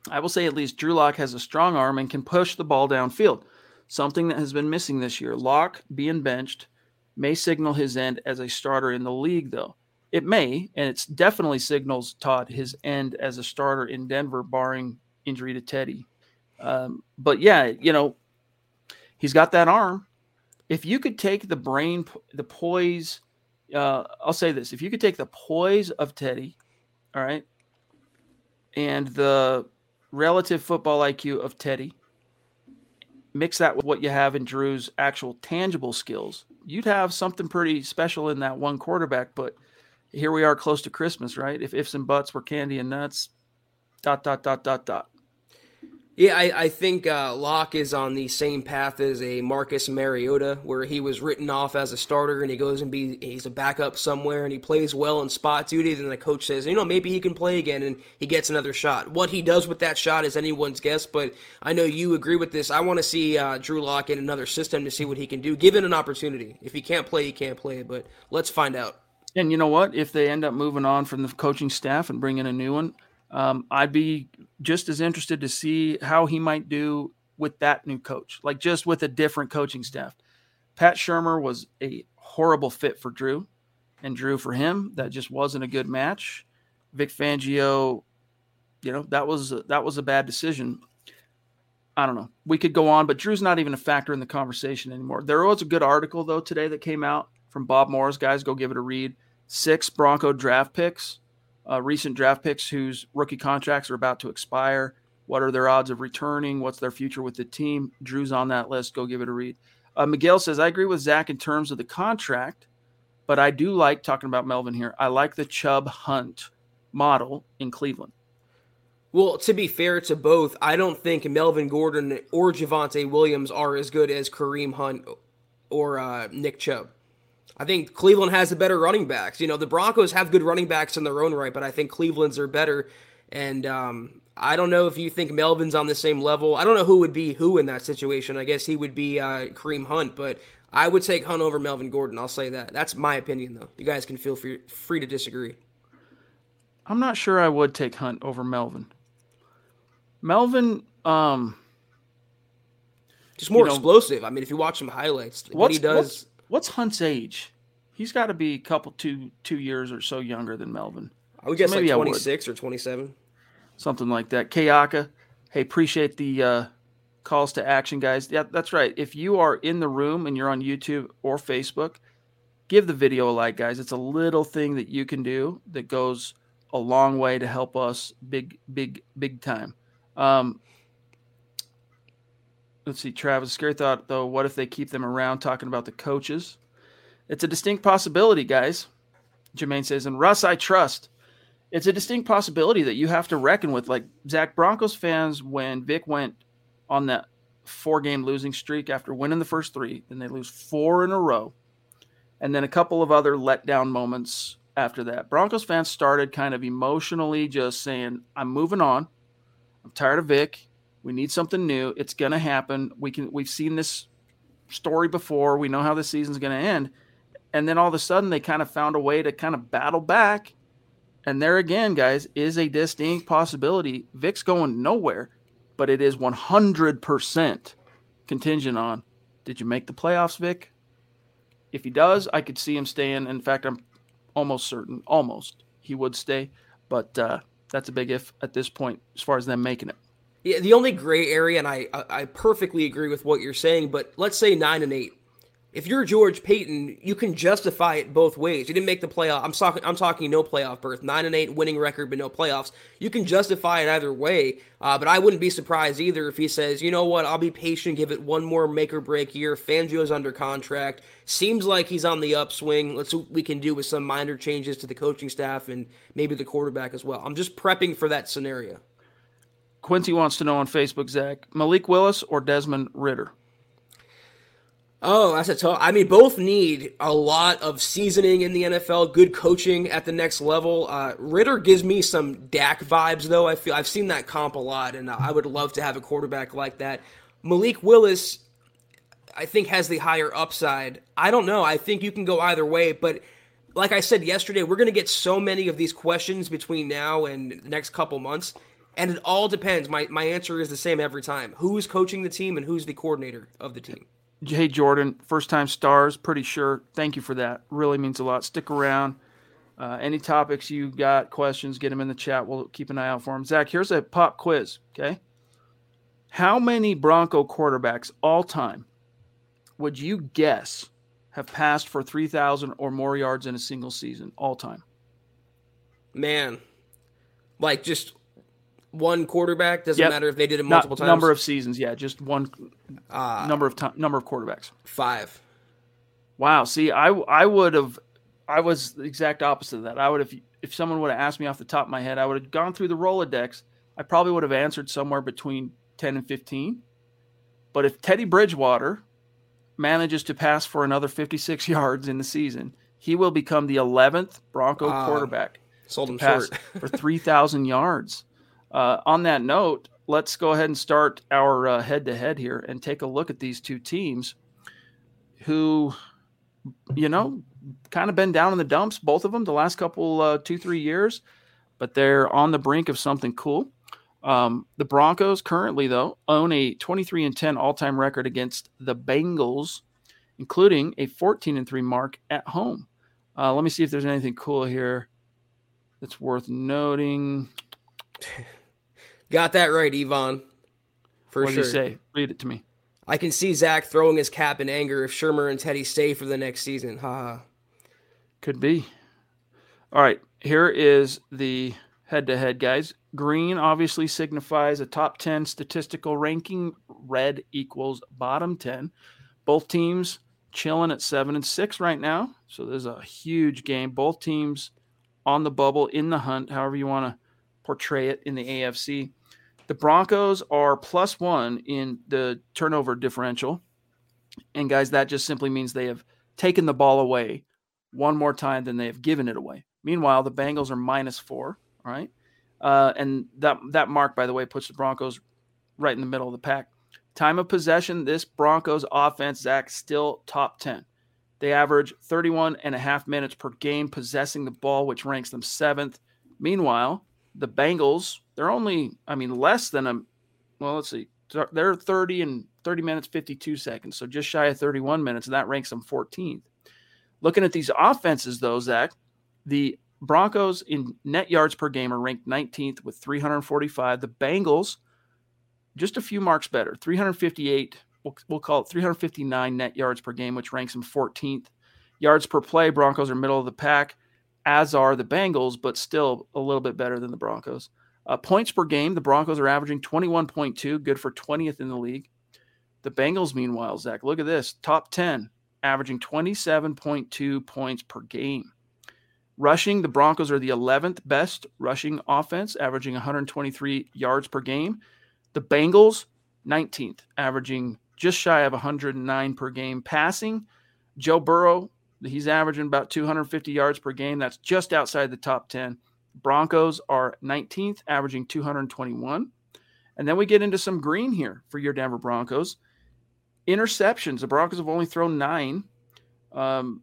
I will say at least Drew Lock has a strong arm and can push the ball downfield, something that has been missing this year. Lock being benched may signal his end as a starter in the league, though. It may, and it's definitely signals Todd his end as a starter in Denver, barring injury to Teddy. Um, but yeah, you know, he's got that arm. If you could take the brain, the poise, uh, I'll say this: if you could take the poise of Teddy, all right, and the relative football IQ of Teddy, mix that with what you have in Drew's actual tangible skills, you'd have something pretty special in that one quarterback. But here we are close to Christmas, right? If ifs and buts were candy and nuts, dot, dot, dot, dot, dot. Yeah, I, I think uh, Lock is on the same path as a Marcus Mariota, where he was written off as a starter and he goes and be he's a backup somewhere and he plays well in spot duty. Then the coach says, you know, maybe he can play again and he gets another shot. What he does with that shot is anyone's guess, but I know you agree with this. I want to see uh, Drew Lock in another system to see what he can do, given an opportunity. If he can't play, he can't play, but let's find out. And you know what? If they end up moving on from the coaching staff and bring in a new one, um, I'd be just as interested to see how he might do with that new coach, like just with a different coaching staff. Pat Shurmur was a horrible fit for Drew, and Drew for him. That just wasn't a good match. Vic Fangio, you know, that was a, that was a bad decision. I don't know. We could go on, but Drew's not even a factor in the conversation anymore. There was a good article though today that came out from Bob Morris. Guys, go give it a read. Six Bronco draft picks uh, recent draft picks whose rookie contracts are about to expire. What are their odds of returning? What's their future with the team? Drew's on that list. Go give it a read. Uh, Miguel says, I agree with Zack in terms of the contract. but I do like talking about Melvin here. I like the Chubb Hunt model in Cleveland. Well, to be fair to both, I don't think Melvin Gordon or Javonte Williams are as good as Kareem Hunt or uh, Nick Chubb. I think Cleveland has the better running backs. You know, the Broncos have good running backs in their own right, but I think Cleveland's are better. And um, I don't know if you think Melvin's on the same level. I don't know who would be who in that situation. I guess he would be uh, Kareem Hunt, but I would take Hunt over Melvin Gordon. I'll say that. That's my opinion, though. You guys can feel free, free to disagree. I'm not sure I would take Hunt over Melvin. Melvin, um, just more you know, explosive. I mean, if you watch some highlights, what he does. What's, Hunt's age? He's got to be a couple two two years or so younger than Melvin. I would guess so like twenty six or twenty seven, something like that. Kayaka, hey, appreciate the uh, calls to action, guys. Yeah, that's right. If you are in the room and you're on YouTube or Facebook, give the video a like, guys. It's a little thing that you can do that goes a long way to help us big, big, big time. Um, let's see, Travis. Scary thought though. What if they keep them around talking about the coaches? It's a distinct possibility, guys. Jermaine says, and Russ, I trust. It's a distinct possibility that you have to reckon with. Like Zack Broncos fans, when Vic went on that four game losing streak after winning the first three. Then they lose four in a row. And then a couple of other letdown moments after that. Broncos fans started kind of emotionally just saying, I'm moving on. I'm tired of Vic. We need something new. It's gonna happen. We can we've seen this story before. We know how the season's gonna end. And then all of a sudden they kind of found a way to kind of battle back. And there again, guys, is a distinct possibility. Vic's going nowhere but it is 100% contingent on did you make the playoffs, Vic? If he does, I could see him staying. In fact, I'm almost certain, almost, he would stay. But uh, that's a big if at this point as far as them making it. Yeah, the only gray area, and I I perfectly agree with what you're saying, but let's say nine and eight if you're George Paton, you can justify it both ways. You didn't make the playoff. I'm talking. I'm talking no playoff berth, nine and eight winning record, but no playoffs. You can justify it either way. Uh, but I wouldn't be surprised either if he says, you know what, I'll be patient, give it one more make or break year. Fangio's under contract. Seems like he's on the upswing. Let's see what we can do with some minor changes to the coaching staff and maybe the quarterback as well. I'm just prepping for that scenario. Quincy wants to know on Facebook, Zack, Malik Willis or Desmond Ridder. Oh, that's a tough. I mean, both need a lot of seasoning in the NFL, good coaching at the next level. Uh, Ridder gives me some Dak vibes, though. I feel I've seen that comp a lot, and I would love to have a quarterback like that. Malik Willis, I think, has the higher upside. I don't know. I think you can go either way, but like I said yesterday, we're going to get so many of these questions between now and the next couple months. And it all depends. My, my answer is the same every time. Who's coaching the team and who's the coordinator of the team? Hey, Jordan, first time stars, pretty sure. Thank you for that. Really means a lot. Stick around. Uh, any topics you got, questions, get them in the chat. We'll keep an eye out for them. Zack, here's a pop quiz. Okay. How many Bronco quarterbacks all time would you guess have passed for 3,000 or more yards in a single season all time? Man, like just one quarterback doesn't yep. matter if they did it multiple Not, times. Number of seasons, yeah, just one uh, number of time, number of quarterbacks. Five. Wow. See, I I would have, I was the exact opposite of that. I would have, if someone would have asked me off the top of my head, I would have gone through the Rolodex. I probably would have answered somewhere between ten and fifteen. But if Teddy Bridgewater manages to pass for another fifty-six yards in the season, he will become the eleventh Bronco uh, quarterback. Sold him short for three thousand yards. Uh, on that note, let's go ahead and start our head to head here and take a look at these two teams who, you know, kind of been down in the dumps, both of them, the last couple, uh, two, three years, but they're on the brink of something cool. Um, the Broncos currently, though, own a 23 and 10 all time record against the Bengals, including a 14 and 3 mark at home. Uh, let me see if there's anything cool here that's worth noting. Got that right, Yvonne. For what sure. What do you say? Read it to me. I can see Zack throwing his cap in anger if Shurmur and Teddy stay for the next season. Ha. Could be. All right. Here is the head to head, guys. Green obviously signifies a top 10 statistical ranking. Red equals bottom 10. Both teams chilling at seven and six right now. So there's a huge game. Both teams on the bubble in the hunt, however you want to portray it in the AFC. The Broncos are plus one in the turnover differential. And guys, that just simply means they have taken the ball away one more time than they have given it away. Meanwhile, the Bengals are minus four. right? Uh, and that that mark, by the way, puts the Broncos right in the middle of the pack. Time of possession, this Broncos offense, Zack, still top 10. They average 31 and a half minutes per game possessing the ball, which ranks them seventh. Meanwhile, the Bengals, they're only, I mean, less than a, well, let's see, they're 30 and 30 minutes, 52 seconds. So just shy of 31 minutes, and that ranks them 14th. Looking at these offenses, though, Zack, the Broncos in net yards per game are ranked 19th with 345. The Bengals, just a few marks better, 358. We'll, we'll call it 359 net yards per game, which ranks them 14th. Yards per play, Broncos are middle of the pack, as are the Bengals, but still a little bit better than the Broncos. Uh, points per game, the Broncos are averaging 21.2, good for 20th in the league. The Bengals, meanwhile, Zack, look at this top 10, averaging 27.2 points per game. Rushing, the Broncos are the 11th best rushing offense, averaging 123 yards per game. The Bengals, 19th, averaging just shy of 109 per game. Passing, Joe Burrow, he's averaging about 250 yards per game. That's just outside the top 10. Broncos are 19th, averaging 221. And then we get into some green here for your Denver Broncos. Interceptions. The Broncos have only thrown nine. Um,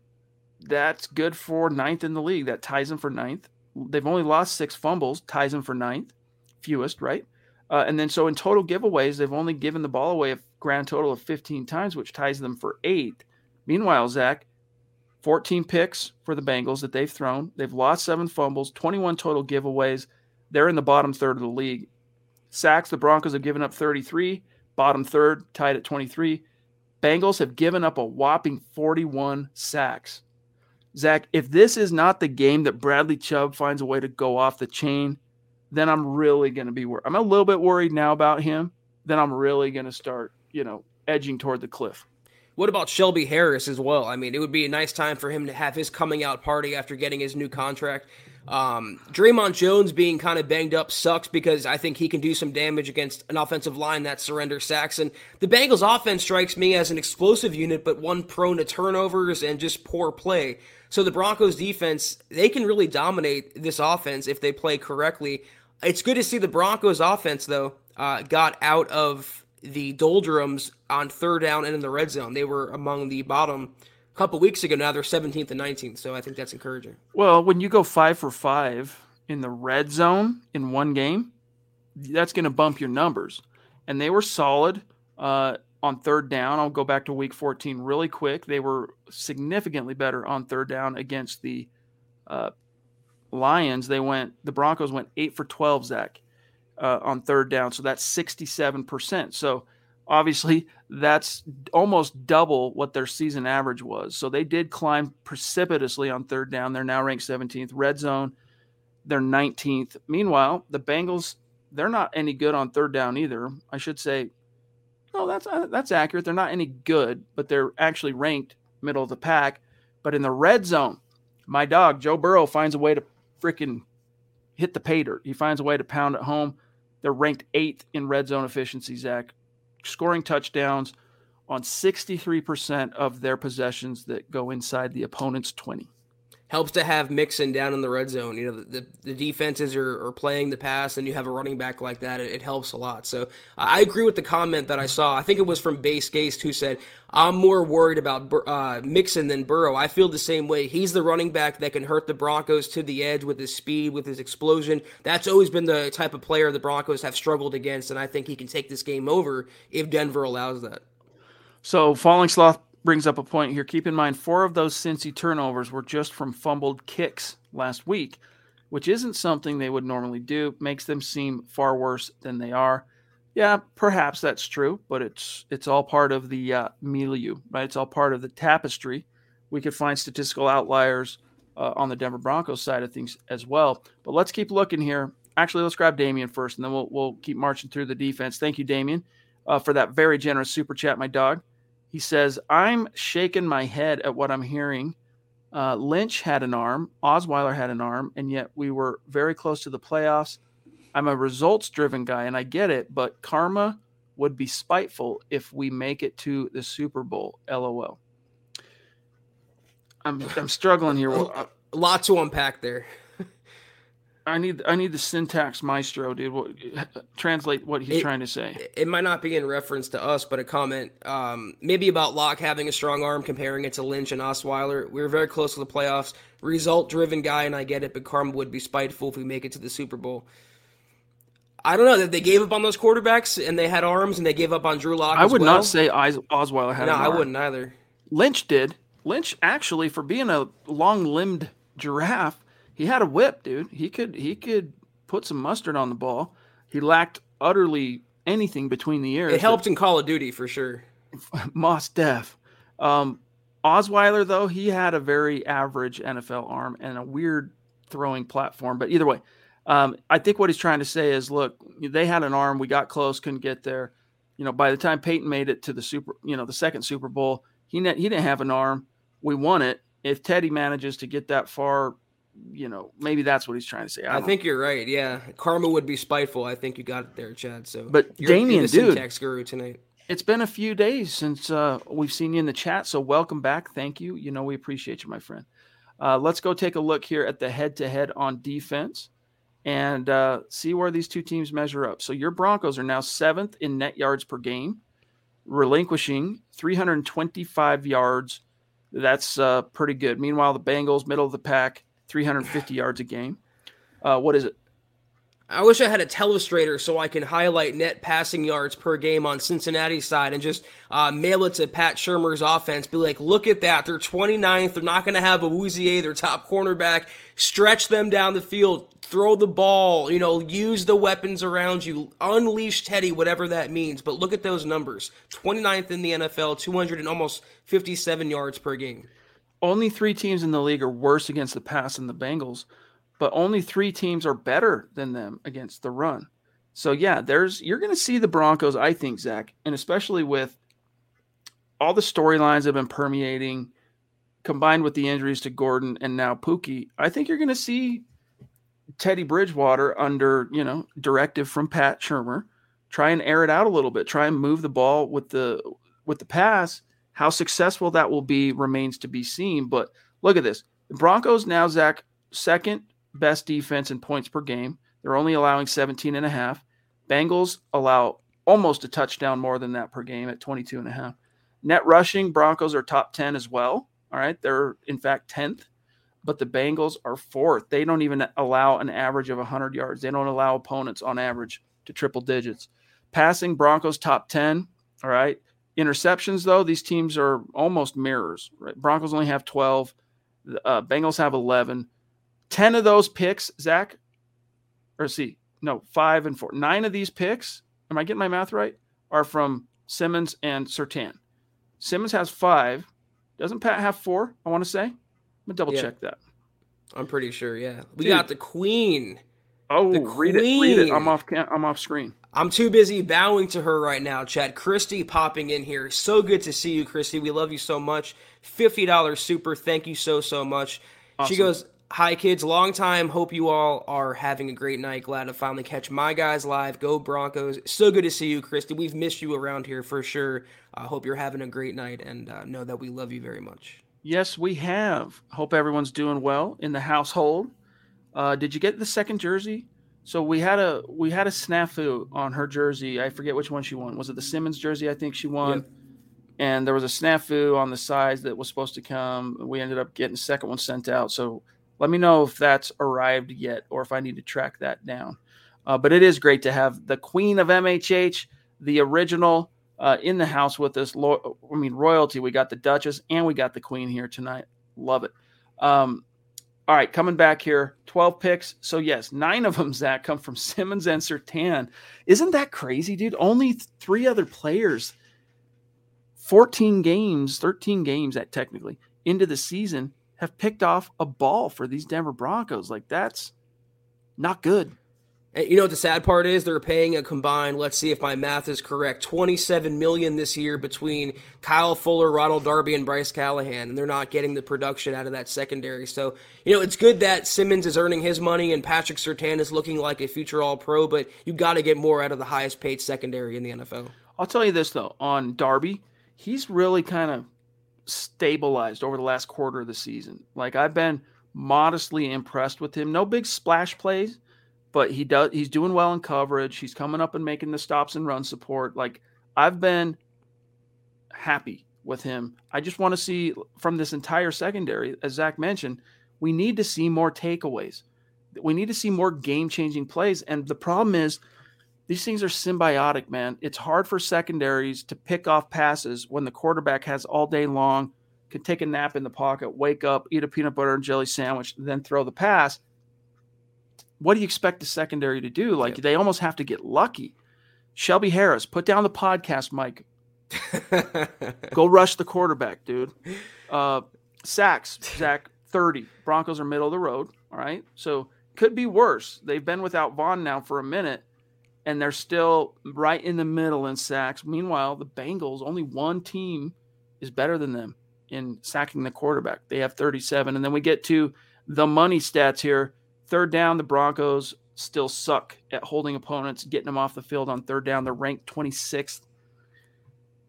that's good for ninth in the league. That ties them for ninth. They've only lost six fumbles, ties them for ninth, fewest, right? Uh, and then so in total giveaways, they've only given the ball away a grand total of 15 times, which ties them for eighth. Meanwhile, Zack, 14 picks for the Bengals that they've thrown. They've lost seven fumbles, 21 total giveaways. They're in the bottom third of the league. Sacks, the Broncos have given up 33, bottom third, tied at 23. Bengals have given up a whopping 41 sacks. Zack, if this is not the game that Bradley Chubb finds a way to go off the chain, then I'm really going to be worried. I'm a little bit worried now about him. Then I'm really going to start, you know, edging toward the cliff. What about Shelby Harris as well? I mean, it would be a nice time for him to have his coming out party after getting his new contract. Um, Dre'Mont Jones being kind of banged up sucks because I think he can do some damage against an offensive line that surrenders Saxon. The Bengals offense strikes me as an explosive unit, but one prone to turnovers and just poor play. So the Broncos defense, they can really dominate this offense if they play correctly. It's good to see the Broncos offense though uh, got out of the doldrums on third down and in the red zone. They were among the bottom a couple weeks ago. Now they're 17th and 19th, so I think that's encouraging. Well, when you go five for five in the red zone in one game, that's going to bump your numbers. And they were solid uh, on third down. I'll go back to week 14 really quick. They were significantly better on third down against the uh, Lions. They went, the Broncos went eight for 12, Zack, uh, on third down. So that's 67%. So obviously that's almost double what their season average was. So they did climb precipitously on third down. They're now ranked 17th. Red zone, they're 19th. Meanwhile, the Bengals, they're not any good on third down either. I should say, no, that's uh, that's accurate. They're not any good, but they're actually ranked middle of the pack. But in the red zone, my dog Joe Burrow finds a way to freaking hit the pay dirt. He finds a way to pound it home. They're ranked eighth in red zone efficiency, Zack, scoring touchdowns on 63% of their possessions that go inside the opponent's 20 helps to have Mixon down in the red zone. You know, the, the, the defenses are, are, playing the pass, and you have a running back like that. It, it helps a lot. So I agree with the comment that I saw. I think it was from Base Gaste who said, I'm more worried about uh, Mixon than Burrow. I feel the same way. He's the running back that can hurt the Broncos to the edge with his speed, with his explosion. That's always been the type of player the Broncos have struggled against, and I think he can take this game over if Denver allows that. So, Falling Sloth brings up a point here. Keep in mind, four of those Cincy turnovers were just from fumbled kicks last week, which isn't something they would normally do. Makes them seem far worse than they are. Yeah, perhaps that's true, but it's it's all part of the uh, milieu, right? It's all part of the tapestry. We could find statistical outliers uh, on the Denver Broncos side of things as well. But let's keep looking here. Actually, let's grab Damien first, and then we'll we'll keep marching through the defense. Thank you, Damien, uh, for that very generous super chat, my dog. He says, I'm shaking my head at what I'm hearing. Uh, Lynch had an arm, Osweiler had an arm, and yet we were very close to the playoffs. I'm a results driven guy, and I get it, but karma would be spiteful if we make it to the Super Bowl. LOL. I'm I'm struggling here. A lot to unpack there. I need I need the syntax maestro, dude. What, translate what he's it, trying to say. It might not be in reference to us, but a comment um, maybe about Lock having a strong arm, comparing it to Lynch and Osweiler. We were very close to the playoffs. Result driven guy, and I get it, but karma would be spiteful if we make it to the Super Bowl. I don't know that they gave up on those quarterbacks and they had arms and they gave up on Drew Lock. I would well. not say Osweiler had. No, I wouldn't either. Lynch did. Lynch actually, for being a long-limbed giraffe, he had a whip, dude. He could he could put some mustard on the ball. He lacked utterly anything between the ears. It helped in Call of Duty for sure. Moss Def. Um, Osweiler though he had a very average NFL arm and a weird throwing platform. But either way, um, I think what he's trying to say is, look, they had an arm. We got close, couldn't get there. You know, by the time Peyton made it to the super, you know, the second Super Bowl, he ne- he didn't have an arm. We won it. If Teddy manages to get that far, you know, maybe that's what he's trying to say. I, I think you're right. Yeah, karma would be spiteful. I think you got it there, Chad. So, but you're, Damien, you're dude, guru tonight. It's been a few days since uh, we've seen you in the chat, so welcome back. Thank you. You know we appreciate you, my friend. Uh, let's go take a look here at the head-to-head on defense and uh, see where these two teams measure up. So your Broncos are now seventh in net yards per game, relinquishing 325 yards. That's uh, pretty good. Meanwhile, the Bengals, middle of the pack, 350 yards a game. Uh, what is it? I wish I had a telestrator so I can highlight net passing yards per game on Cincinnati's side and just uh, mail it to Pat Shurmur's offense. Be like, look at that. They're 29th. They're not going to have Awuzie, their top cornerback. Stretch them down the field. Throw the ball. You know, use the weapons around you. Unleash Teddy, whatever that means. But look at those numbers 29th in the NFL, 200 and almost 57 yards per game. Only three teams in the league are worse against the pass than the Bengals but only three teams are better than them against the run. So yeah, there's you're going to see the Broncos, I think, Zack, and especially with all the storylines have been permeating, combined with the injuries to Gordon and now Pookie. I think you're going to see Teddy Bridgewater under you know directive from Pat Shurmur, try and air it out a little bit, try and move the ball with the with the pass. How successful that will be remains to be seen. But look at this: the Broncos now, Zack, second best defense in points per game. They're only allowing 17 and a half. Bengals allow almost a touchdown more than that per game at 22 and a half. Net rushing, Broncos are top 10 as well. All right. They're in fact 10th, but the Bengals are fourth. They don't even allow an average of 100 yards. They don't allow opponents on average to triple digits. Passing, Broncos top 10. All right. Interceptions, though, these teams are almost mirrors. Right? Broncos only have 12. Uh, Bengals have 11. 10 of those picks, Zack, or see, no, five and four. Nine of these picks, am I getting my math right? Are from Simmons and Surtain. Simmons has five. Doesn't Pat have four? I want to say. I'm gonna double yeah. check that. I'm pretty sure. Yeah, we Dude. got the Queen. Oh, the read queen. it, read it. I'm off. I'm off screen. I'm too busy bowing to her right now, Chad. Christy popping in here. So good to see you, Christy. We love you so much. Fifty dollars super. Thank you so so much. Awesome. She goes. Hi, kids. Long time. Hope you all are having a great night. Glad to finally catch my guys live. Go Broncos. So good to see you, Christy. We've missed you around here for sure. I uh, hope you're having a great night and uh, know that we love you very much. Yes, we have. Hope everyone's doing well in the household. Uh, did you get the second jersey? So we had a we had a snafu on her jersey. I forget which one she won. Was it the Simmons jersey? I think she won. Yep. And there was a snafu on the size that was supposed to come. We ended up getting the second one sent out. So let me know if that's arrived yet or if I need to track that down. Uh, but it is great to have the queen of MHH, the original, uh, in the house with us. Lo- I mean, royalty. We got the Duchess and we got the queen here tonight. Love it. Um, all right, coming back here, 12 picks. So, yes, nine of them, Zack, come from Simmons and Surtain. Isn't that crazy, dude? Only three other players, 14 games, 13 games at technically into the season have picked off a ball for these Denver Broncos. Like that's not good. And you know what the sad part is? They're paying a combined, let's see if my math is correct, 27 million this year between Kyle Fuller, Ronald Darby, and Bryce Callahan, and they're not getting the production out of that secondary. So, you know, it's good that Simmons is earning his money and Patrick Surtain is looking like a future all pro, but you got to get more out of the highest paid secondary in the NFL. I'll tell you this though, on Darby, he's really kind of stabilized over the last quarter of the season. Like I've been modestly impressed with him. No big splash plays but he does he's doing well in coverage. He's coming up and making the stops and run support. Like I've been happy with him. I just want to see from this entire secondary, as Zack mentioned, we need to see more takeaways. We need to see more game changing plays. And the problem is these things are symbiotic, man. It's hard for secondaries to pick off passes when the quarterback has all day long, can take a nap in the pocket, wake up, eat a peanut butter and jelly sandwich, then throw the pass what do you expect the secondary to do? Like they almost have to get lucky. Shelby Harris, put down the podcast mic. Go rush the quarterback, dude. Uh, sacks, Zack, 30. Broncos are middle of the road. All right. So could be worse. They've been without Von now for a minute, and they're still right in the middle in sacks. Meanwhile, the Bengals, only one team is better than them in sacking the quarterback. They have 37. And then we get to the money stats here. Third down, the Broncos still suck at holding opponents, getting them off the field on third down. They're ranked 26th.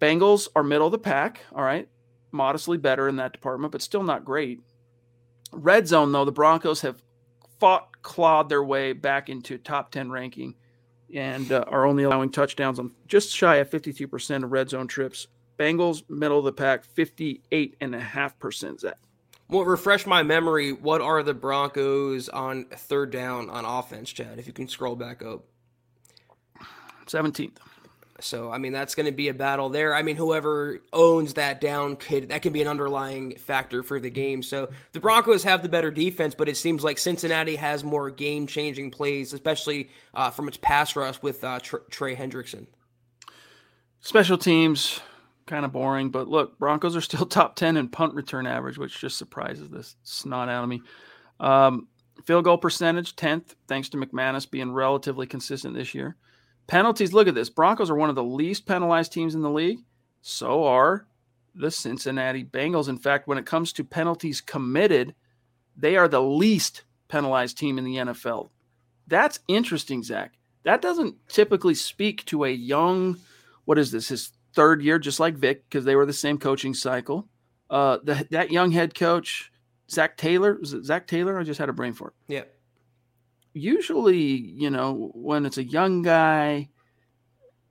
Bengals are middle of the pack, all right, modestly better in that department, but still not great. Red zone, though, the Broncos have fought, clawed their way back into top 10 ranking and uh, are only allowing touchdowns on just shy of 52% of red zone trips. Bengals, middle of the pack, 58.5%. Zack. Well, refresh my memory. What are the Broncos on third down on offense, Chad? If you can scroll back up. 17th. So, I mean, that's going to be a battle there. I mean, whoever owns that down could that can be an underlying factor for the game. So, the Broncos have the better defense, but it seems like Cincinnati has more game-changing plays, especially uh, from its pass rush with uh, Trey Hendrickson. Special teams, kind of boring. But look, Broncos are still top 10 in punt return average, which just surprises this snot out of me. Um, field goal percentage, 10th, thanks to McManus being relatively consistent this year. Penalties, look at this. Broncos are one of the least penalized teams in the league. So are the Cincinnati Bengals. In fact, when it comes to penalties committed, they are the least penalized team in the NFL. That's interesting, Zack. That doesn't typically speak to a young, what is this, his third year, just like Vic, because they were the same coaching cycle. Uh, the, that young head coach, Zac Taylor, was it Zac Taylor? I just had a brain for it. Yeah. Usually, you know, when it's a young guy,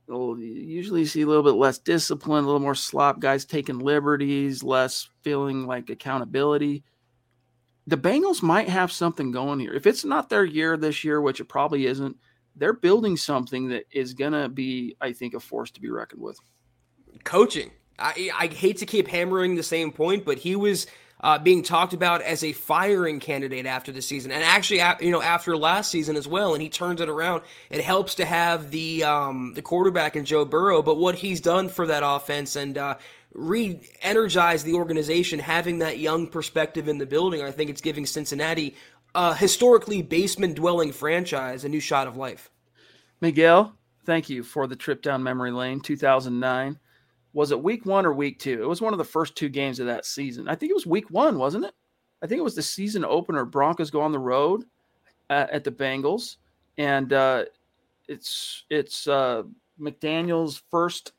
usually see a little bit less discipline, a little more slop, guys taking liberties, less feeling like accountability. The Bengals might have something going here. If it's not their year this year, which it probably isn't, they're building something that is going to be, I think, a force to be reckoned with coaching. I, I hate to keep hammering the same point, but he was uh, being talked about as a firing candidate after the season, and actually, you know, after last season as well. And he turns it around. It helps to have the um, the quarterback in Joe Burrow, but what he's done for that offense and uh, re-energize the organization, having that young perspective in the building, I think it's giving Cincinnati, a historically basement-dwelling franchise, a new shot of life. Miguel, thank you for the trip down memory lane. 2009 was it week one or week two? It was one of the first two games of that season. I think it was week one, wasn't it? I think it was the season opener. Broncos go on the road uh, at the Bengals, and uh, it's it's uh, McDaniel's first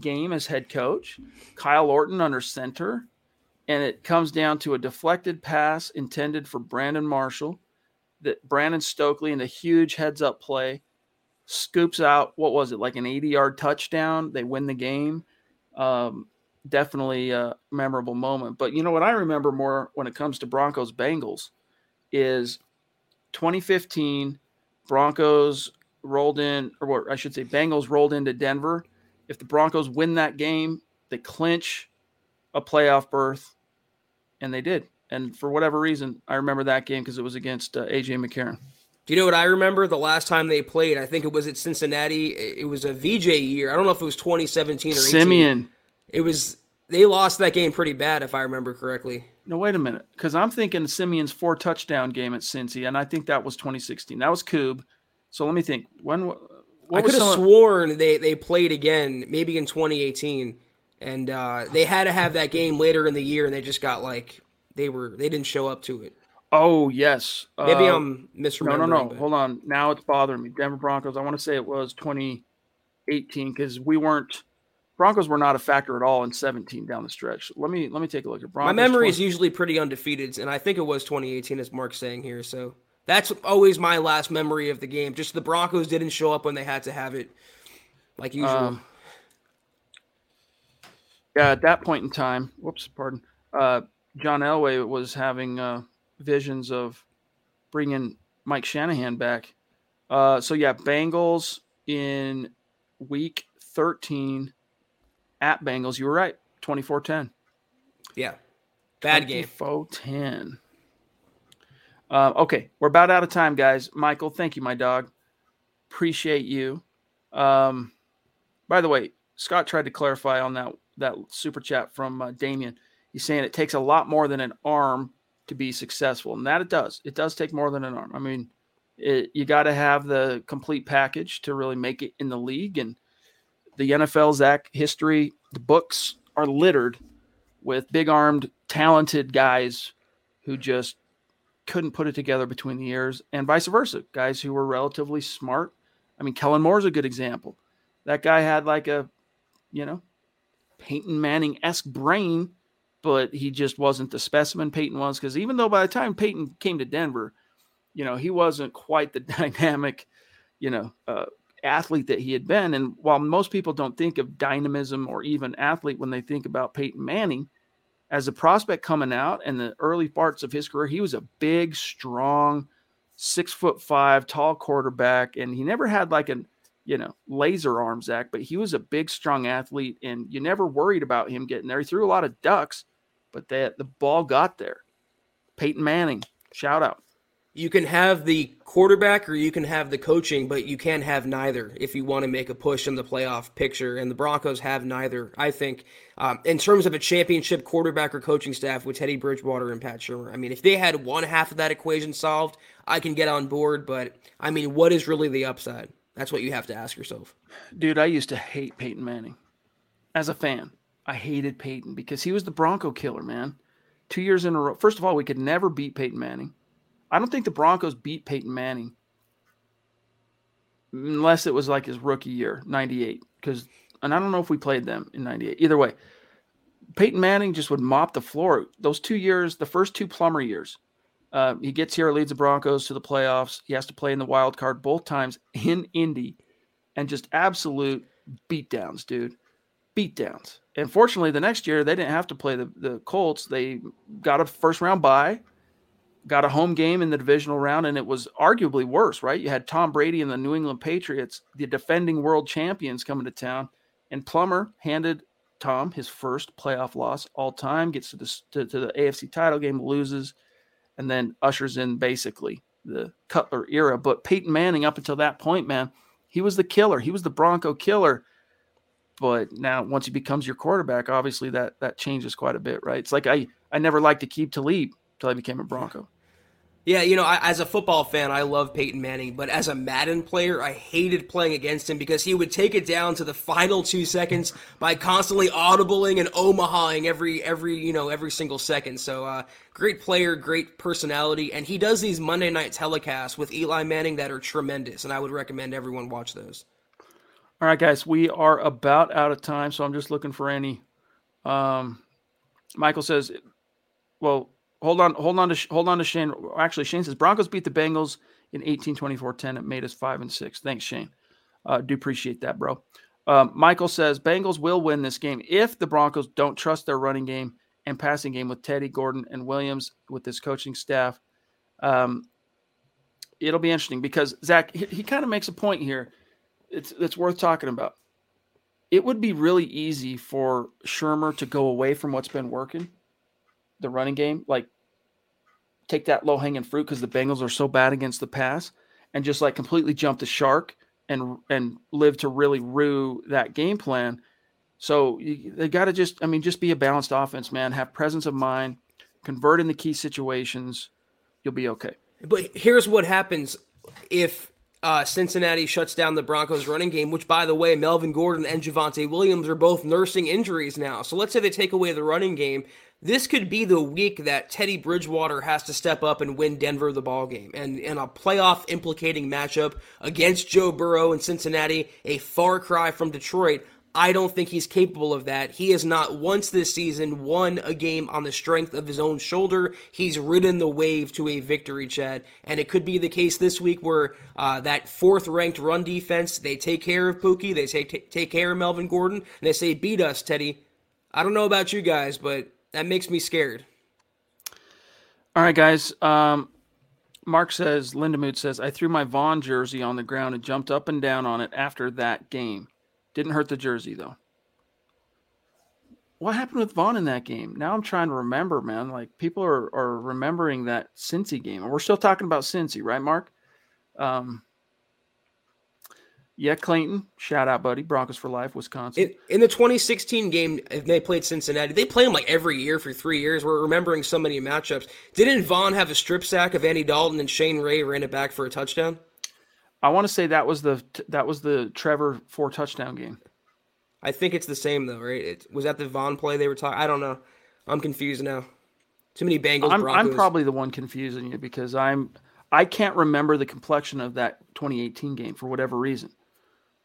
game as head coach. Kyle Orton under center, and it comes down to a deflected pass intended for Brandon Marshall. That Brandon Stokley in a huge heads up play scoops out what was it like an 80 yard touchdown? They win the game um, definitely a memorable moment. But you know what I remember more when it comes to Broncos Bengals is 2015 Broncos rolled in, or what I should say Bengals rolled into Denver. If the Broncos win that game, they clinch a playoff berth, and they did. And for whatever reason, I remember that game because it was against uh, AJ McCarron. Do you know what I remember? The last time they played, I think it was at Cincinnati. It was a VJ year. I don't know if it was 2017 or 18. Siemian. It was they lost that game pretty bad, if I remember correctly. No, wait a minute, because I'm thinking Siemian's four touchdown game at Cincy, and I think that was 2016. That was Coob, So let me think. When I could have sworn they they played again, maybe in 2018, and uh, they had to have that game later in the year, and they just got like they were they didn't show up to it. Oh yes, maybe uh, I'm misremembering. No, no, no. But... Hold on. Now it's bothering me. Denver Broncos. I want to say it was 2018 because we weren't. Broncos were not a factor at all in 17 down the stretch. Let me let me take a look at Broncos. My memory 20... is usually pretty undefeated, and I think it was 2018, as Mark's saying here. So that's always my last memory of the game. Just the Broncos didn't show up when they had to have it, like usual. Um, yeah, at that point in time, whoops, pardon. Uh, John Elway was having uh, visions of bringing Mike Shanahan back. Uh, so yeah, Bengals in week 13 at Bengals. You were right, 24-10. Yeah, bad game. 24-10. Uh, okay, we're about out of time, guys. Michael, thank you, my dog. Appreciate you. Um, by the way, Scott tried to clarify on that that super chat from uh, Damien. He's saying it takes a lot more than an arm to be successful, and that it does. It does take more than an arm. I mean, it, you got to have the complete package to really make it in the league. And the NFL's act history, the books are littered with big armed, talented guys who just couldn't put it together between the ears, and vice versa. Guys who were relatively smart. I mean, Kellen Moore's a good example. That guy had like a, you know, Peyton Manning esque brain, but he just wasn't the specimen Peyton was. Because even though by the time Peyton came to Denver, you know, he wasn't quite the dynamic, you know, uh, athlete that he had been. And while most people don't think of dynamism or even athlete when they think about Peyton Manning, as a prospect coming out in the early parts of his career, he was a big, strong, six foot five, tall quarterback, and he never had like a you know laser arm, Zack, but he was a big, strong athlete, and you never worried about him getting there. He threw a lot of ducks, but that the ball got there. Peyton Manning, shout out you can have the quarterback or you can have the coaching, but you can't have neither if you want to make a push in the playoff picture. And the Broncos have neither, I think, um, in terms of a championship quarterback or coaching staff with Teddy Bridgewater and Pat Shurmur. I mean, if they had one half of that equation solved, I can get on board. But I mean, what is really the upside? That's what you have to ask yourself. Dude, I used to hate Peyton Manning as a fan. I hated Peyton because he was the Bronco killer, man. Two years in a row. First of all, we could never beat Peyton Manning. I don't think the Broncos beat Peyton Manning unless it was like his rookie year, 98. Because, and I don't know if we played them in 98. Either way, Peyton Manning just would mop the floor. Those two years, the first two Plummer years, uh, he gets here, leads the Broncos to the playoffs. He has to play in the wild card both times in Indy and just absolute beatdowns, dude. Beatdowns. And fortunately, the next year, they didn't have to play the, the Colts. They got a first round bye got a home game in the divisional round, and it was arguably worse, right? You had Tom Brady and the New England Patriots, the defending world champions, coming to town, and Plummer handed Tom his first playoff loss all time, gets to the, to, to the AFC title game, loses, and then ushers in basically the Cutler era. But Peyton Manning, up until that point, man, he was the killer. He was the Bronco killer. But now, once he becomes your quarterback, obviously that that changes quite a bit, right? It's like I I never liked Aqib Talib until I became a Bronco. Yeah, you know, I, as a football fan, I love Peyton Manning, but as a Madden player, I hated playing against him because he would take it down to the final two seconds by constantly audibling and Omahaing every every you know every single second. So, uh, great player, great personality, and he does these Monday night telecasts with Eli Manning that are tremendous, and I would recommend everyone watch those. All right, guys, we are about out of time, so I'm just looking for any. Um, Michael says, "Well, hold on, hold on to hold on to Shane. Actually, Shane says Broncos beat the Bengals in 18 24 10. It made us five and six. Thanks, Shane. Uh, do appreciate that, bro. Um, Michael says Bengals will win this game if the Broncos don't trust their running game and passing game with Teddy Gordon and Williams with this coaching staff. Um, it'll be interesting because Zack he, he kind of makes a point here. It's it's worth talking about. It would be really easy for Shurmur to go away from what's been working the running game, like take that low hanging fruit because the Bengals are so bad against the pass, and just like completely jump the shark and and live to really rue that game plan. So you, they got to just, I mean, just be a balanced offense, man. Have presence of mind, convert in the key situations. You'll be okay. But here's what happens if uh, Cincinnati shuts down the Broncos running game, which, by the way, Melvin Gordon and Javonte Williams are both nursing injuries now. So let's say they take away the running game. This could be the week that Teddy Bridgewater has to step up and win Denver the ball game. And in a playoff implicating matchup against Joe Burrow in Cincinnati, a far cry from Detroit, I don't think he's capable of that. He has not once this season won a game on the strength of his own shoulder. He's ridden the wave to a victory, Chad. And it could be the case this week where uh, that fourth ranked run defense, they take care of Pookie, they say t- take care of Melvin Gordon, and they say, beat us, Teddy. I don't know about you guys, but that makes me scared. All right, guys. Um, Mark says, Lindamood says, I threw my Von jersey on the ground and jumped up and down on it after that game. Didn't hurt the jersey though. What happened with Von in that game? Now I'm trying to remember, man. Like people are, are remembering that Cincy game, and we're still talking about Cincy, right, Mark? Um, yeah, Clayton, shout out, buddy. Broncos for life, Wisconsin. In, in, the 2016 game, if they played Cincinnati. They play them like every year for three years. We're remembering so many matchups. Didn't Von have a strip sack of Andy Dalton and Shane Ray ran it back for a touchdown? I want to say that was the that was the Trevor four touchdown game. I think it's the same though, right? It, was that the Von play they were talking? I don't know. I'm confused now. Too many Bengals. I'm, I'm, probably the one confusing you because I'm I can't remember the complexion of that 2018 game for whatever reason.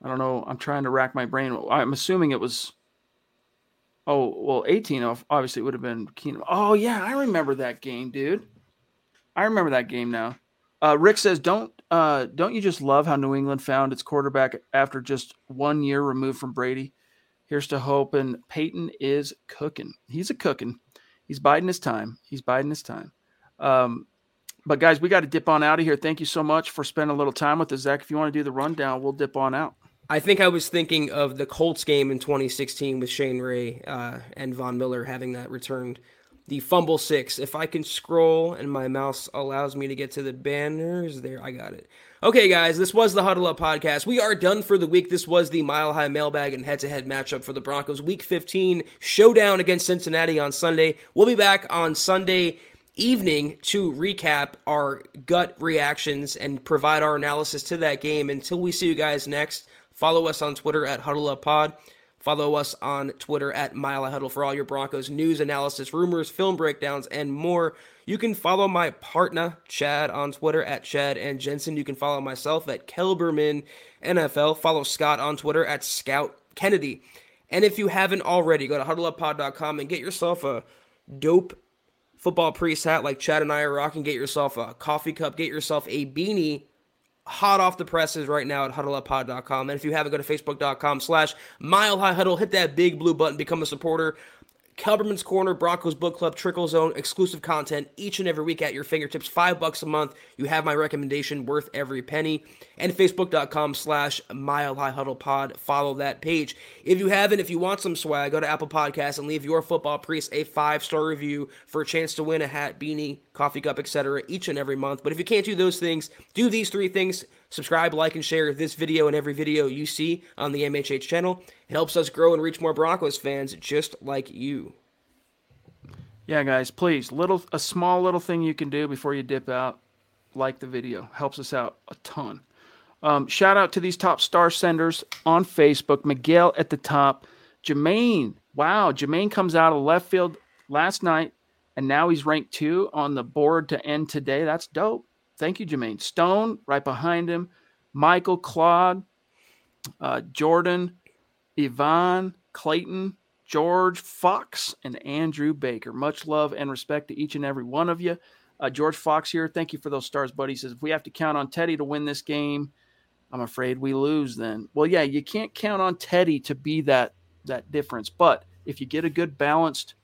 I don't know. I'm trying to rack my brain. I'm assuming it was. Oh well, 18. Obviously, it would have been Keenum. Oh yeah, I remember that game, dude. I remember that game now. Uh, Rick says, "Don't uh, don't you just love how New England found its quarterback after just one year removed from Brady? Here's to hope. And Peyton is cooking. He's a cooking. He's biding his time. He's biding his time. Um, but guys, we got to dip on out of here. Thank you so much for spending a little time with us, Zack. If you want to do the rundown, we'll dip on out. I think I was thinking of the Colts game in 2016 with Shane Ray uh, and Von Miller having that returned the fumble six. If I can scroll and my mouse allows me to get to the banners, there, I got it. Okay, guys, this was the Huddle Up podcast. We are done for the week. This was the Mile High Mailbag and head to head matchup for the Broncos. Week 15 showdown against Cincinnati on Sunday. We'll be back on Sunday evening to recap our gut reactions and provide our analysis to that game. Until we see you guys next, follow us on Twitter at Huddle Up Pod. Follow us on Twitter at Mile Huddle for all your Broncos news, analysis, rumors, film breakdowns, and more. You can follow my partner, Chad, on Twitter at Chad and Jensen. You can follow myself at Kelberman NFL. Follow Scott on Twitter at Scout Kennedy. And if you haven't already, go to huddleuppod.com and get yourself a dope football priest hat like Chad and I are rocking. Get yourself a coffee cup, get yourself a beanie hot off the presses right now at huddleuppod.com. And if you haven't, go to facebook.com slash mile high huddle. Hit that big blue button, become a supporter. Kelberman's Corner, Broncos Book Club, Trickle Zone, exclusive content each and every week at your fingertips. Five bucks a month. You have my recommendation worth every penny. And Facebook.com slash Mile High Huddle Pod. Follow that page. If you haven't, if you want some swag, go to Apple Podcasts and leave your football priest a five star review for a chance to win a hat, beanie, coffee cup, etc. each and every month. But if you can't do those things, do these three things. Subscribe, like, and share this video and every video you see on the MHH channel. It helps us grow and reach more Broncos fans just like you. Yeah, guys, please, little a small little thing you can do before you dip out, like the video, helps us out a ton. Um, shout out to these top star senders on Facebook. Miguel at the top, Jermaine. Wow, Jermaine comes out of left field last night, and now he's ranked two on the board to end today. That's dope. Thank you, Jermaine. Stone right behind him. Michael, Claude, uh, Jordan, Yvonne, Clayton, George Fox, and Andrew Baker. Much love and respect to each and every one of you. Uh, George Fox here. Thank you for those stars, buddy. He says, if we have to count on Teddy to win this game, I'm afraid we lose then. Well, yeah, you can't count on Teddy to be that that difference. But if you get a good balanced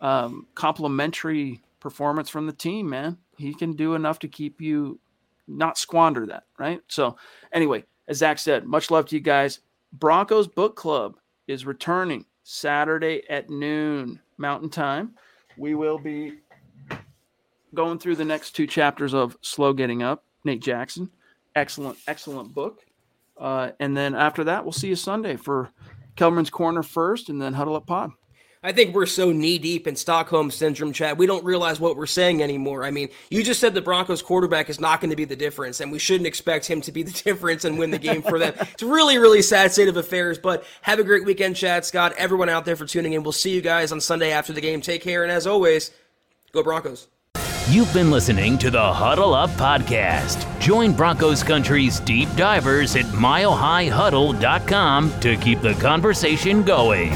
um, complementary performance from the team, man, he can do enough to keep you not squander that, right? So, anyway, as Zack said, much love to you guys. Broncos Book Club is returning Saturday at noon Mountain Time. We will be going through the next two chapters of Slow Getting Up, Nate Jackson. Excellent, excellent book. Uh, and then after that, we'll see you Sunday for Kelman's Corner first and then Huddle Up Pod. I think we're so knee deep in Stockholm syndrome, Chad. We don't realize what we're saying anymore. I mean, you just said the Broncos quarterback is not going to be the difference, and we shouldn't expect him to be the difference and win the game for them. it's a really, really sad state of affairs. But have a great weekend, Chad, Scott, everyone out there for tuning in. We'll see you guys on Sunday after the game. Take care, and as always, go Broncos. You've been listening to the Huddle Up Podcast. Join Broncos Country's deep divers at milehighhuddle.com to keep the conversation going.